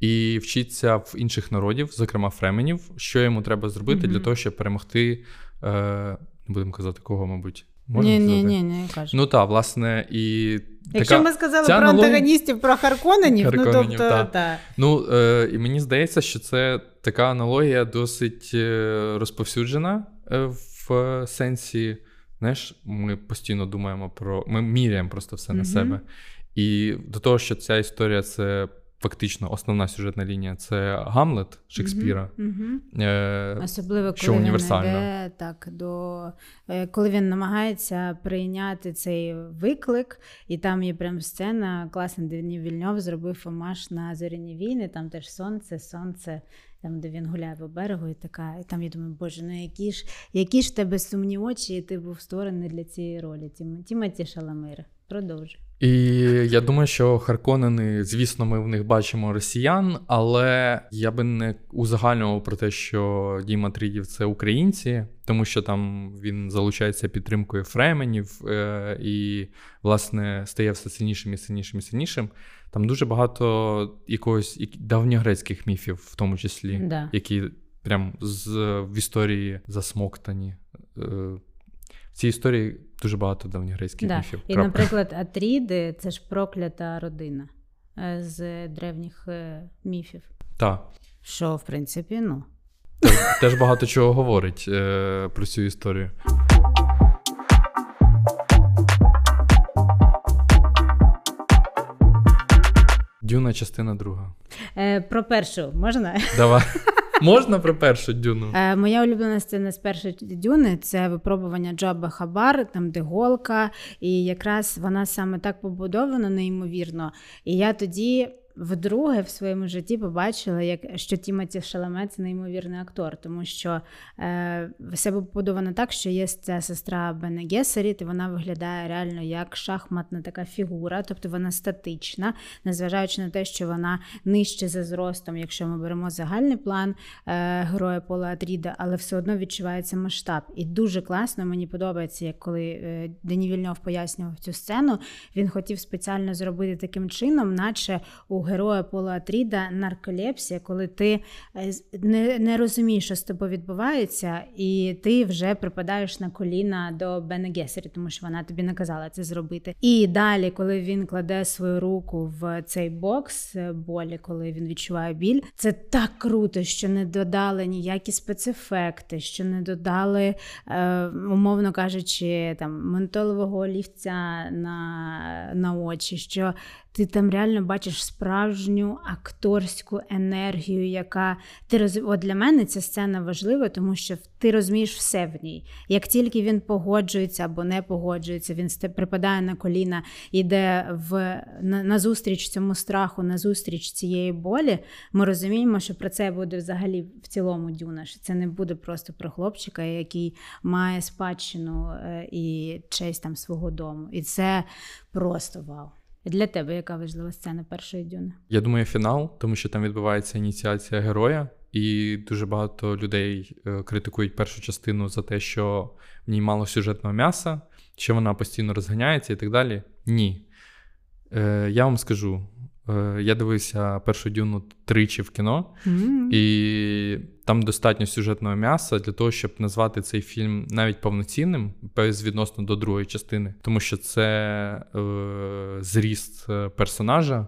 і вчиться в інших народів, зокрема фременів, що йому треба зробити Мгм. для того, щоб перемогти. Е, не будемо казати кого, мабуть. Ні, ні, ні, не кажу. Ну так, власне, і. Якщо така... ми сказали про аналогія- антагоністів, про Харконенів, ну тобто, та. та. Ну, е, і мені здається, що це така аналогія досить е, розповсюджена е, в сенсі. Знаєш, ми постійно думаємо про. Ми міряємо просто все на себе. І до того, що ця історія це фактично основна сюжетна лінія, це Гамлет Шекспіра. Мгм. Е, Особливо, що коли він універсально. йде так до е, коли він намагається прийняти цей виклик, і там є прям сцена класна, де Вільньов зробив омаш на зоряні війни. Там теж сонце, сонце, там де він гуляє по берегу, і така. І там я думаю, боже, ну які ж які ж тебе сумні очі, і ти був створений для цієї ролі. Тім, Тімоті Шаламир. Продовжуй. І я думаю, що Харконени, звісно, ми в них бачимо росіян, але я би не узагальнював про те, що Діма Трідів це українці, тому що там він залучається підтримкою фременів е, і, власне, стає все сильнішим і сильнішим і сильнішим. Там дуже багато якогось давньогрецьких міфів, в тому числі, Да. які прям з, в історії засмоктані. Е, в цій історії дуже багато давньогрецьких Да. міфів. І, Крапка. наприклад, Атріди це ж проклята родина е, з древніх е, міфів. Так. Що, в принципі, ну. Теж, теж багато чого говорить е, про цю історію. Дюна, частина друга. Е, Про першу можна? *laughs* Давай. Можна про першу дюну? Е, Моя улюблена сцена з першої дюни це випробування Гом Джаббар, там де голка, і якраз вона саме так побудована, неймовірно. І я тоді. Вдруге в своєму житті побачила, як що Тімоті Шаламе це неймовірний актор, тому що е, все побудовано так, що є ця сестра Бене Гесеріт, і вона виглядає реально як шахматна така фігура, тобто вона статична, незважаючи на те, що вона нижче за зростом, якщо ми беремо загальний план е, героя Пола Атріда, але все одно відчувається масштаб. І дуже класно мені подобається, як коли е, Дені Вільньов пояснював цю сцену, він хотів спеціально зробити таким чином, наче у героя Пола Атріда нарколепсія, коли ти е, не, не розумієш, що з тобою відбувається, і ти вже припадаєш на коліна до Бене Гесері, тому що вона тобі наказала це зробити. І далі, коли він кладе свою руку в цей бокс е, болі, коли він відчуває біль, це так круто, що не додали ніякі спецефекти, що не додали, е, умовно кажучи, там ментолового олівця на, на очі. що ти там реально бачиш справжню акторську енергію, яка ти роз... От для мене ця сцена важлива, тому що ти розумієш все в ній. Як тільки він погоджується або не погоджується, він припадає на коліна, йде в на, на зустріч цьому страху, на зустріч цієї болі. Ми розуміємо, що про це буде взагалі в цілому дюна. що Це не буде просто про хлопчика, який має спадщину е, і честь там свого дому. І це просто вау. Для тебе яка важлива сцена першої дюни? Я думаю, фінал, тому що там відбувається ініціація героя, і дуже багато людей е, критикують першу частину за те, що в ній мало сюжетного м'яса, що вона постійно розганяється і так далі. Ні. Е, Я вам скажу, Е, я дивився першу дюну тричі в кіно, mm-hmm. і там достатньо сюжетного м'яса для того, щоб назвати цей фільм навіть повноцінним, відносно до другої частини, тому що це е, зріст е, персонажа.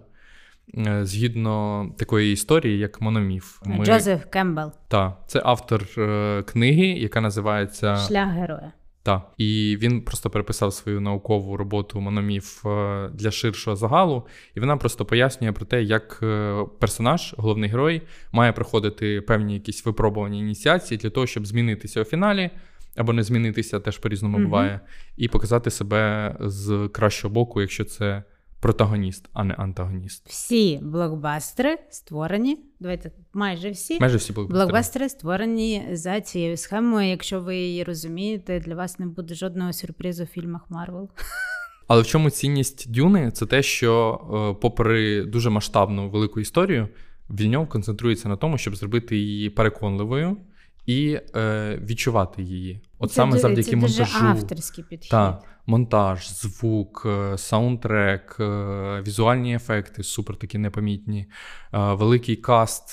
Е, згідно такої історії, як Мономіф. Ми... Джозеф Кембл. Так, це автор е, книги, яка називається Шлях героя. Так, і він просто переписав свою наукову роботу Мономіф е, для ширшого загалу, і вона просто пояснює про те, як е, персонаж, головний герой, має проходити певні якісь випробування ініціації для того, щоб змінитися у фіналі, або не змінитися, теж по-різному mm буває, і показати себе з кращого боку, якщо це протагоніст, а не антагоніст. Всі блокбастери створені. Давайте майже всі майже всі блокбастери. блокбастери створені за цією схемою. Якщо ви її розумієте, для вас не буде жодного сюрпризу в фільмах Марвел. *laughs* Але в чому цінність Дюни? Це те, що, е, попри дуже масштабну велику історію, Вільньов концентрується на тому, щоб зробити її переконливою і е, відчувати її. От це саме завдяки це монтажу. Дуже авторський підхід. Та, монтаж, звук, е, саундтрек, е, візуальні ефекти, супер такі непомітні, е, великий каст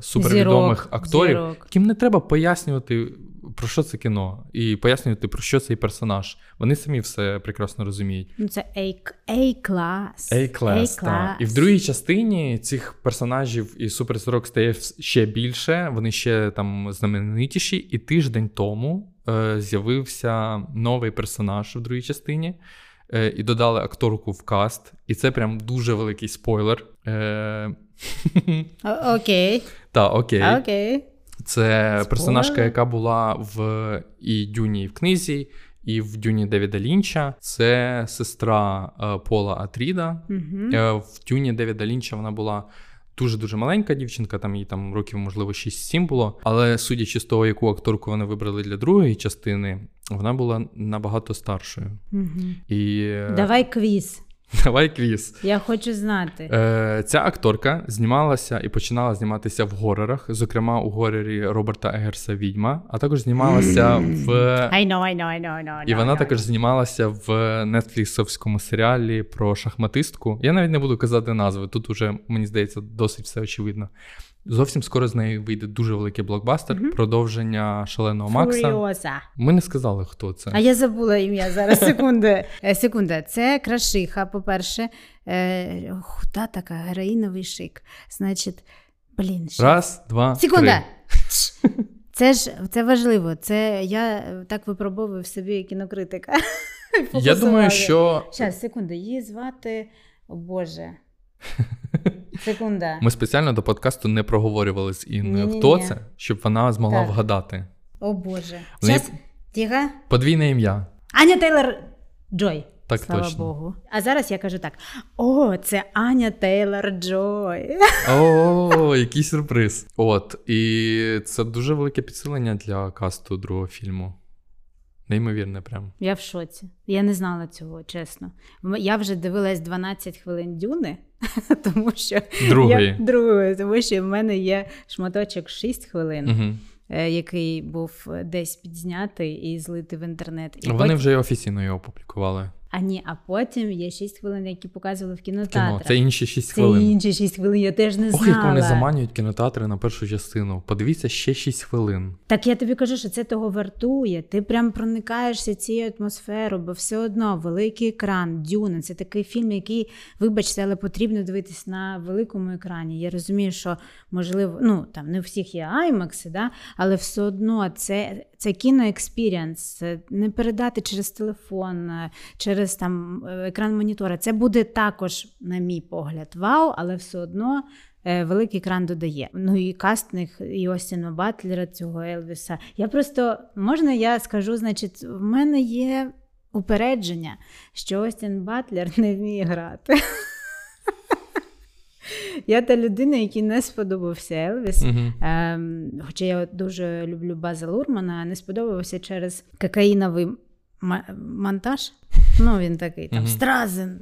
супервідомих зірок, акторів, зірок. яким не треба пояснювати. Про що це кіно, і пояснювати, про що цей персонаж. Вони самі все прекрасно розуміють. Ну, це A-клас. A-клас, так. І в другій частині цих персонажів і суперзірок стає ще більше, вони ще там знаменитіші. І тиждень тому е, з'явився новий персонаж в другій частині. Е, і додали акторку в каст, і це прям дуже великий спойлер. Е... Окей. Так, окей. Окей. Це персонажка, яка була в і Дюні в книзі, і в Дюні Девіда Лінча. Це сестра Пола Атріда. В Дюні Девіда Лінча вона була. Дуже-дуже маленька дівчинка, там їй там років, можливо, 6-7 було. Але судячи з того, яку акторку вони вибрали для другої частини, вона була набагато старшою. Угу. І... Е, Давай квіз. *laughs* Давай квіз. Я хочу знати. Е, Ця акторка знімалася і починала зніматися в горорах, зокрема у горорі Роберта Егерса Відьма, а також знімалася в I know, I know, I know, I know, і вона I know. також знімалася в нетфліксовському серіалі про шахматистку. Я навіть не буду казати назви. Тут уже мені здається досить все очевидно. Зовсім скоро з неї вийде дуже великий блокбастер, mm-hmm. продовження шаленого Макса. Фуріоза. Ми не сказали, хто це. А я забула ім'я зараз. *laughs* Секунди. Е, секунда. Це крашиха, по-перше, е, худа така, героїновий шик. Значить, блін. Ще. Раз, два. Секунда. Три. *laughs* Це ж це важливо. Це я так випробовую в собі кінокритика. *laughs* Я думаю, що. Зараз, секунду, її звати. О Боже. Секунда. Ми спеціально до подкасту не проговорювали з Інною, Ні-ні-ні. хто це, щоб вона змогла Так. вгадати. О Боже. Щас, тихо. подвійне ім'я. Аня Тейлор Джой. Так Слава точно. Богу. А зараз я кажу так: о, це Аня Тейлор Джой. О, який сюрприз. От, і це дуже велике підсилення для касту другого фільму. Неймовірне, прям. Я в шоці. Я не знала цього, чесно. Я вже дивилась 12 хвилин дюни, *laughs* тому що Другої. Я, другої, тому що в мене є шматочок 6 хвилин, Угу. е, який був десь підзнятий і злитий в інтернет. І Вони потім- вже офіційно його опублікували. А ні, а потім є 6 хвилин, які показували в в Кіно. Це інші 6 Це хвилин. інші 6 хвилин, я теж не Ох, знала. як вони заманюють кінотеатри на першу частину. Подивіться ще 6 хвилин. Так я тобі кажу, що це того вартує. Ти прям проникаєшся цією атмосферою, бо все одно великий екран, Дюна це такий фільм, який, вибачте, але потрібно дивитись на великому екрані. Я розумію, що можливо, ну там не у всіх є IMAX, да? але все одно це, це кіно experience. Це не передати через телефон, е, через там е, екран монітора. Це буде також, на мій погляд, вау, але все одно е, великий екран додає. Ну і кастинг і Остіна Батлера, цього Елвіса. Я просто можна я скажу, значить, в мене є упередження, що Остін Батлер не вміє грати. *laughs* Я та людина, якій не сподобався Елвіс. Угу. Ем, хоча я дуже люблю База Лурмана, не сподобався через кокаїновий ма- монтаж. Ну, він такий там Мгм. стразен.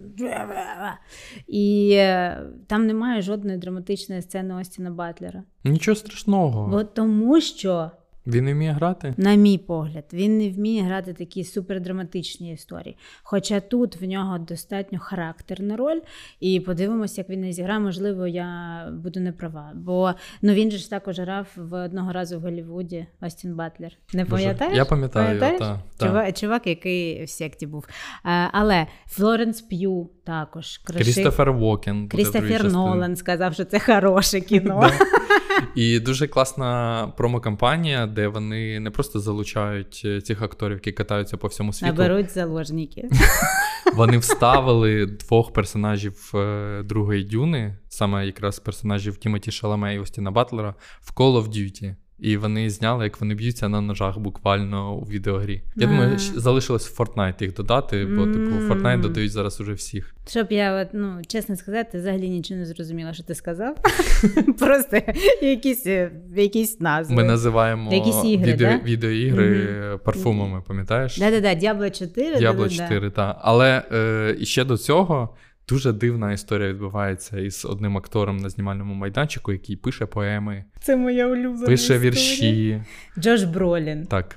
І е, там немає жодної драматичної сцени Остіна Батлера. Нічого страшного. Бо тому що, Він не вміє грати. на мій погляд, він не вміє грати такі супердраматичні історії. Хоча тут в нього достатньо характерна роль, і подивимося, як він не зіграє. Можливо, я буду не права. Бо ну він же ж також грав в одного разу в Голлівуді Остін Батлер. Не пам'ятаєш? Я пам'ятаю, Пам'ятаєш? та, та. Чувак, чувак, який в секті був. Е, але Флоренс П'ю також красив. Крістофер Вокен. Крістофер. Нолан сказав, що це хороше кіно. *laughs* І дуже класна промокампанія, де вони не просто залучають е, цих акторів, які катаються по всьому світу. Наберуть заложники. *laughs* Вони вставили двох персонажів е, другої дюни, саме якраз персонажів Тімоті Шаламе і Остіна Батлера, в Call of Duty. І вони зняли, як вони б'ються на ножах буквально у відеогрі. Я А. думаю, залишилось в Fortnite їх додати, бо типу в Мм. Fortnite додають зараз уже всіх. Щоб я, от, ну, чесно сказати, взагалі нічого не зрозуміла, що ти сказав. *laughs* Просто якісь, е, якісь назви. Ми називаємо Якісь ігри, відео, да? відеоігри парфумами, пам'ятаєш? Да-да-да, Діабло 4. Діабло да-да-да. 4, так. Але е, ще до цього дуже дивна історія відбувається із одним актором на знімальному майданчику, який пише поеми, Це моя улюблена пише історія. вірші. Джош Бролін. Так.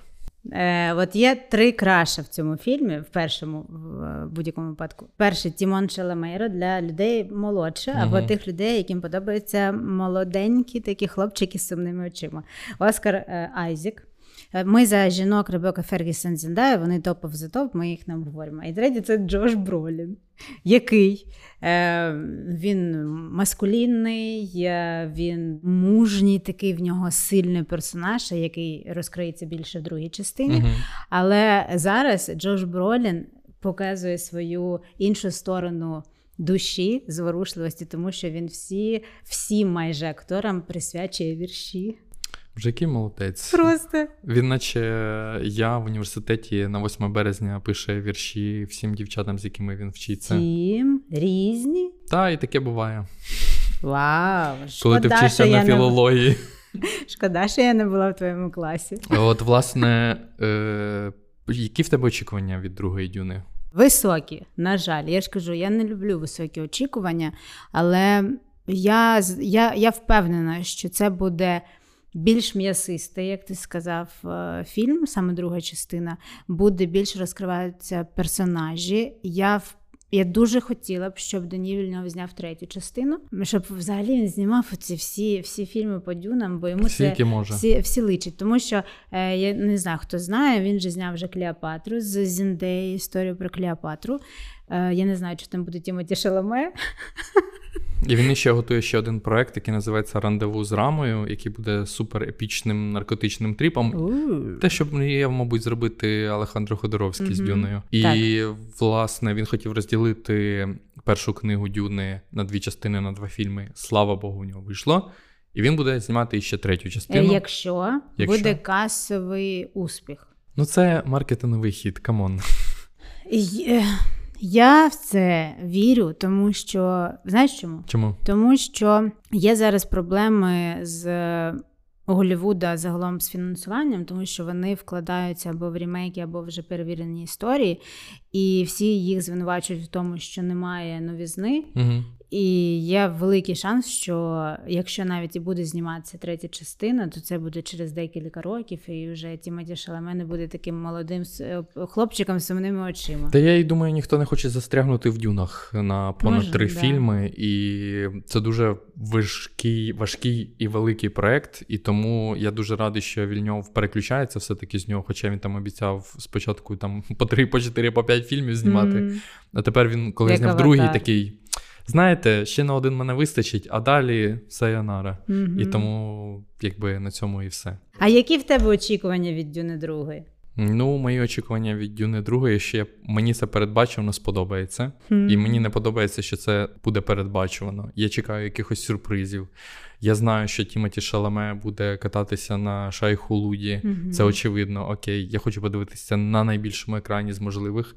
Е, от є три crush а в цьому фільмі, в першому в будь-якому випадку. Перший Тімоті Шаламе для людей молодше, або Мгм. тих людей, яким подобаються молоденькі такі хлопчики з сумними очима. Оскар е, Айзек. Е, Ми за жінок Ребека Фергісон Зендая, вони топов за топ, ми їх не обговоримо. І третій це Джош Бролін, який е, він маскулінний, він мужній, такий в нього сильний персонаж, який розкриється більше в другій частині. Угу. Але зараз Джош Бролін показує свою іншу сторону душі, зворушливості, тому що він всі, всім майже акторам присвячує вірші. Який молодець. Просто Він, наче я в університеті на 8 березня пише вірші всім дівчатам, з якими він вчиться. тім різні. Та, і таке буває. Вау! Коли ти вчишся на я не... *laughs* Шкода, що я не була в твоєму класі. От, власне, е, які в тебе очікування від другої дюни? Високі, на жаль, я ж кажу, я не люблю високі очікування, але я, я, я впевнена, що це буде більш м'ясистий, як ти сказав, е, фільм, саме друга частина, буде більш розкриваються персонажі. Я в я дуже хотіла б, щоб Дені Вільньов зняв третю частину, щоб взагалі він знімав оці всі, всі фільми по дюнам, бо йому Всі, це може. всі, всі личить. Тому що е, я не знаю, хто знає, він же зняв вже Клеопатру з Зіндеї, історію про Клеопатру. Е, я не знаю, чи там буде Тімоті Шаламе. І він ще готує ще один проект, який називається Рандеву з рамою, який буде супер епічним наркотичним тріпом. У. Те, що мріяв, мабуть, зробити Алехандро Ходоровський з Мгм. Дюною. Так. І, власне, він хотів розділити першу книгу Дюни на дві частини, на два фільми. Слава Богу, у нього вийшло. І він буде знімати ще третю Е, частину. Якщо, Якщо? буде касовий успіх. Ну, це маркетинговий хід, come on. Е, Я в це вірю, тому що знаєш чому? Чому? Тому що є зараз проблеми з у Голлівуда загалом з фінансуванням, тому що вони вкладаються або в рімейки, або вже перевірені історії, і всі їх звинувачують в тому, що немає новізни. Угу. І є великий шанс, що якщо навіть і буде зніматися третя частина, то це буде через декілька років, і вже Тімоті Шаламе не буде таким молодим хлопчиком з сумними очима. Та я й думаю, ніхто не хоче застрягнути в дюнах на понад Може, три да. фільми, і це дуже важкий, важкий і великий проект. І тому я дуже радий, що Вільньов переключається все-таки з нього, хоча він там обіцяв спочатку там *laughs* по три, по чотири, по п'ять фільмів знімати. Мгм. А тепер він, коли Як зняв «Аватар». другий, такий. Знаєте, ще на один мене вистачить, а далі сайонара. Мгм. І тому, якби на цьому і все. А які в тебе очікування від Дюни другої? Ну, мої очікування від Дюни другої, що я, мені це передбачено сподобається. Хм. І мені не подобається, що це буде передбачувано. Я чекаю якихось сюрпризів. Я знаю, що Тімоті Шаламе буде кататися на шайху Луді. Мгм. Це очевидно. Окей, я хочу подивитися на найбільшому екрані з можливих,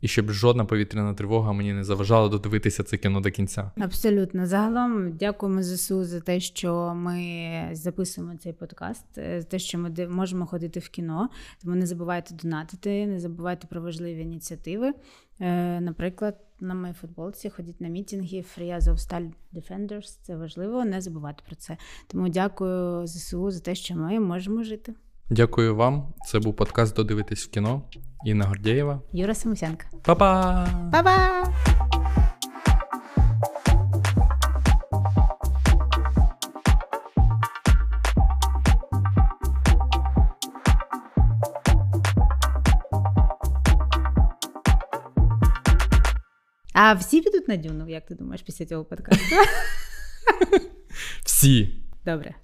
і щоб жодна повітряна тривога мені не заважала додивитися це кіно до кінця. Абсолютно. Загалом дякуємо ЗСУ за те, що ми записуємо цей подкаст, е, за те, що ми можемо ходити в кіно. Тому не забувайте донатити, не забувайте про важливі ініціативи. Е, Наприклад, на моїй футболці ходіть на мітинги Free Azovstal Defenders. Це важливо, не забувати про це. Тому дякую ЗСУ за те, що ми можемо жити. Дякую вам. Це був подкаст Додивитись в кіно. Інна Гордєєва. Юра Самусенко. Па-па! Па-па! А всі підуть на дюну, як ти думаєш, після цього подкасту? Всі! Добре.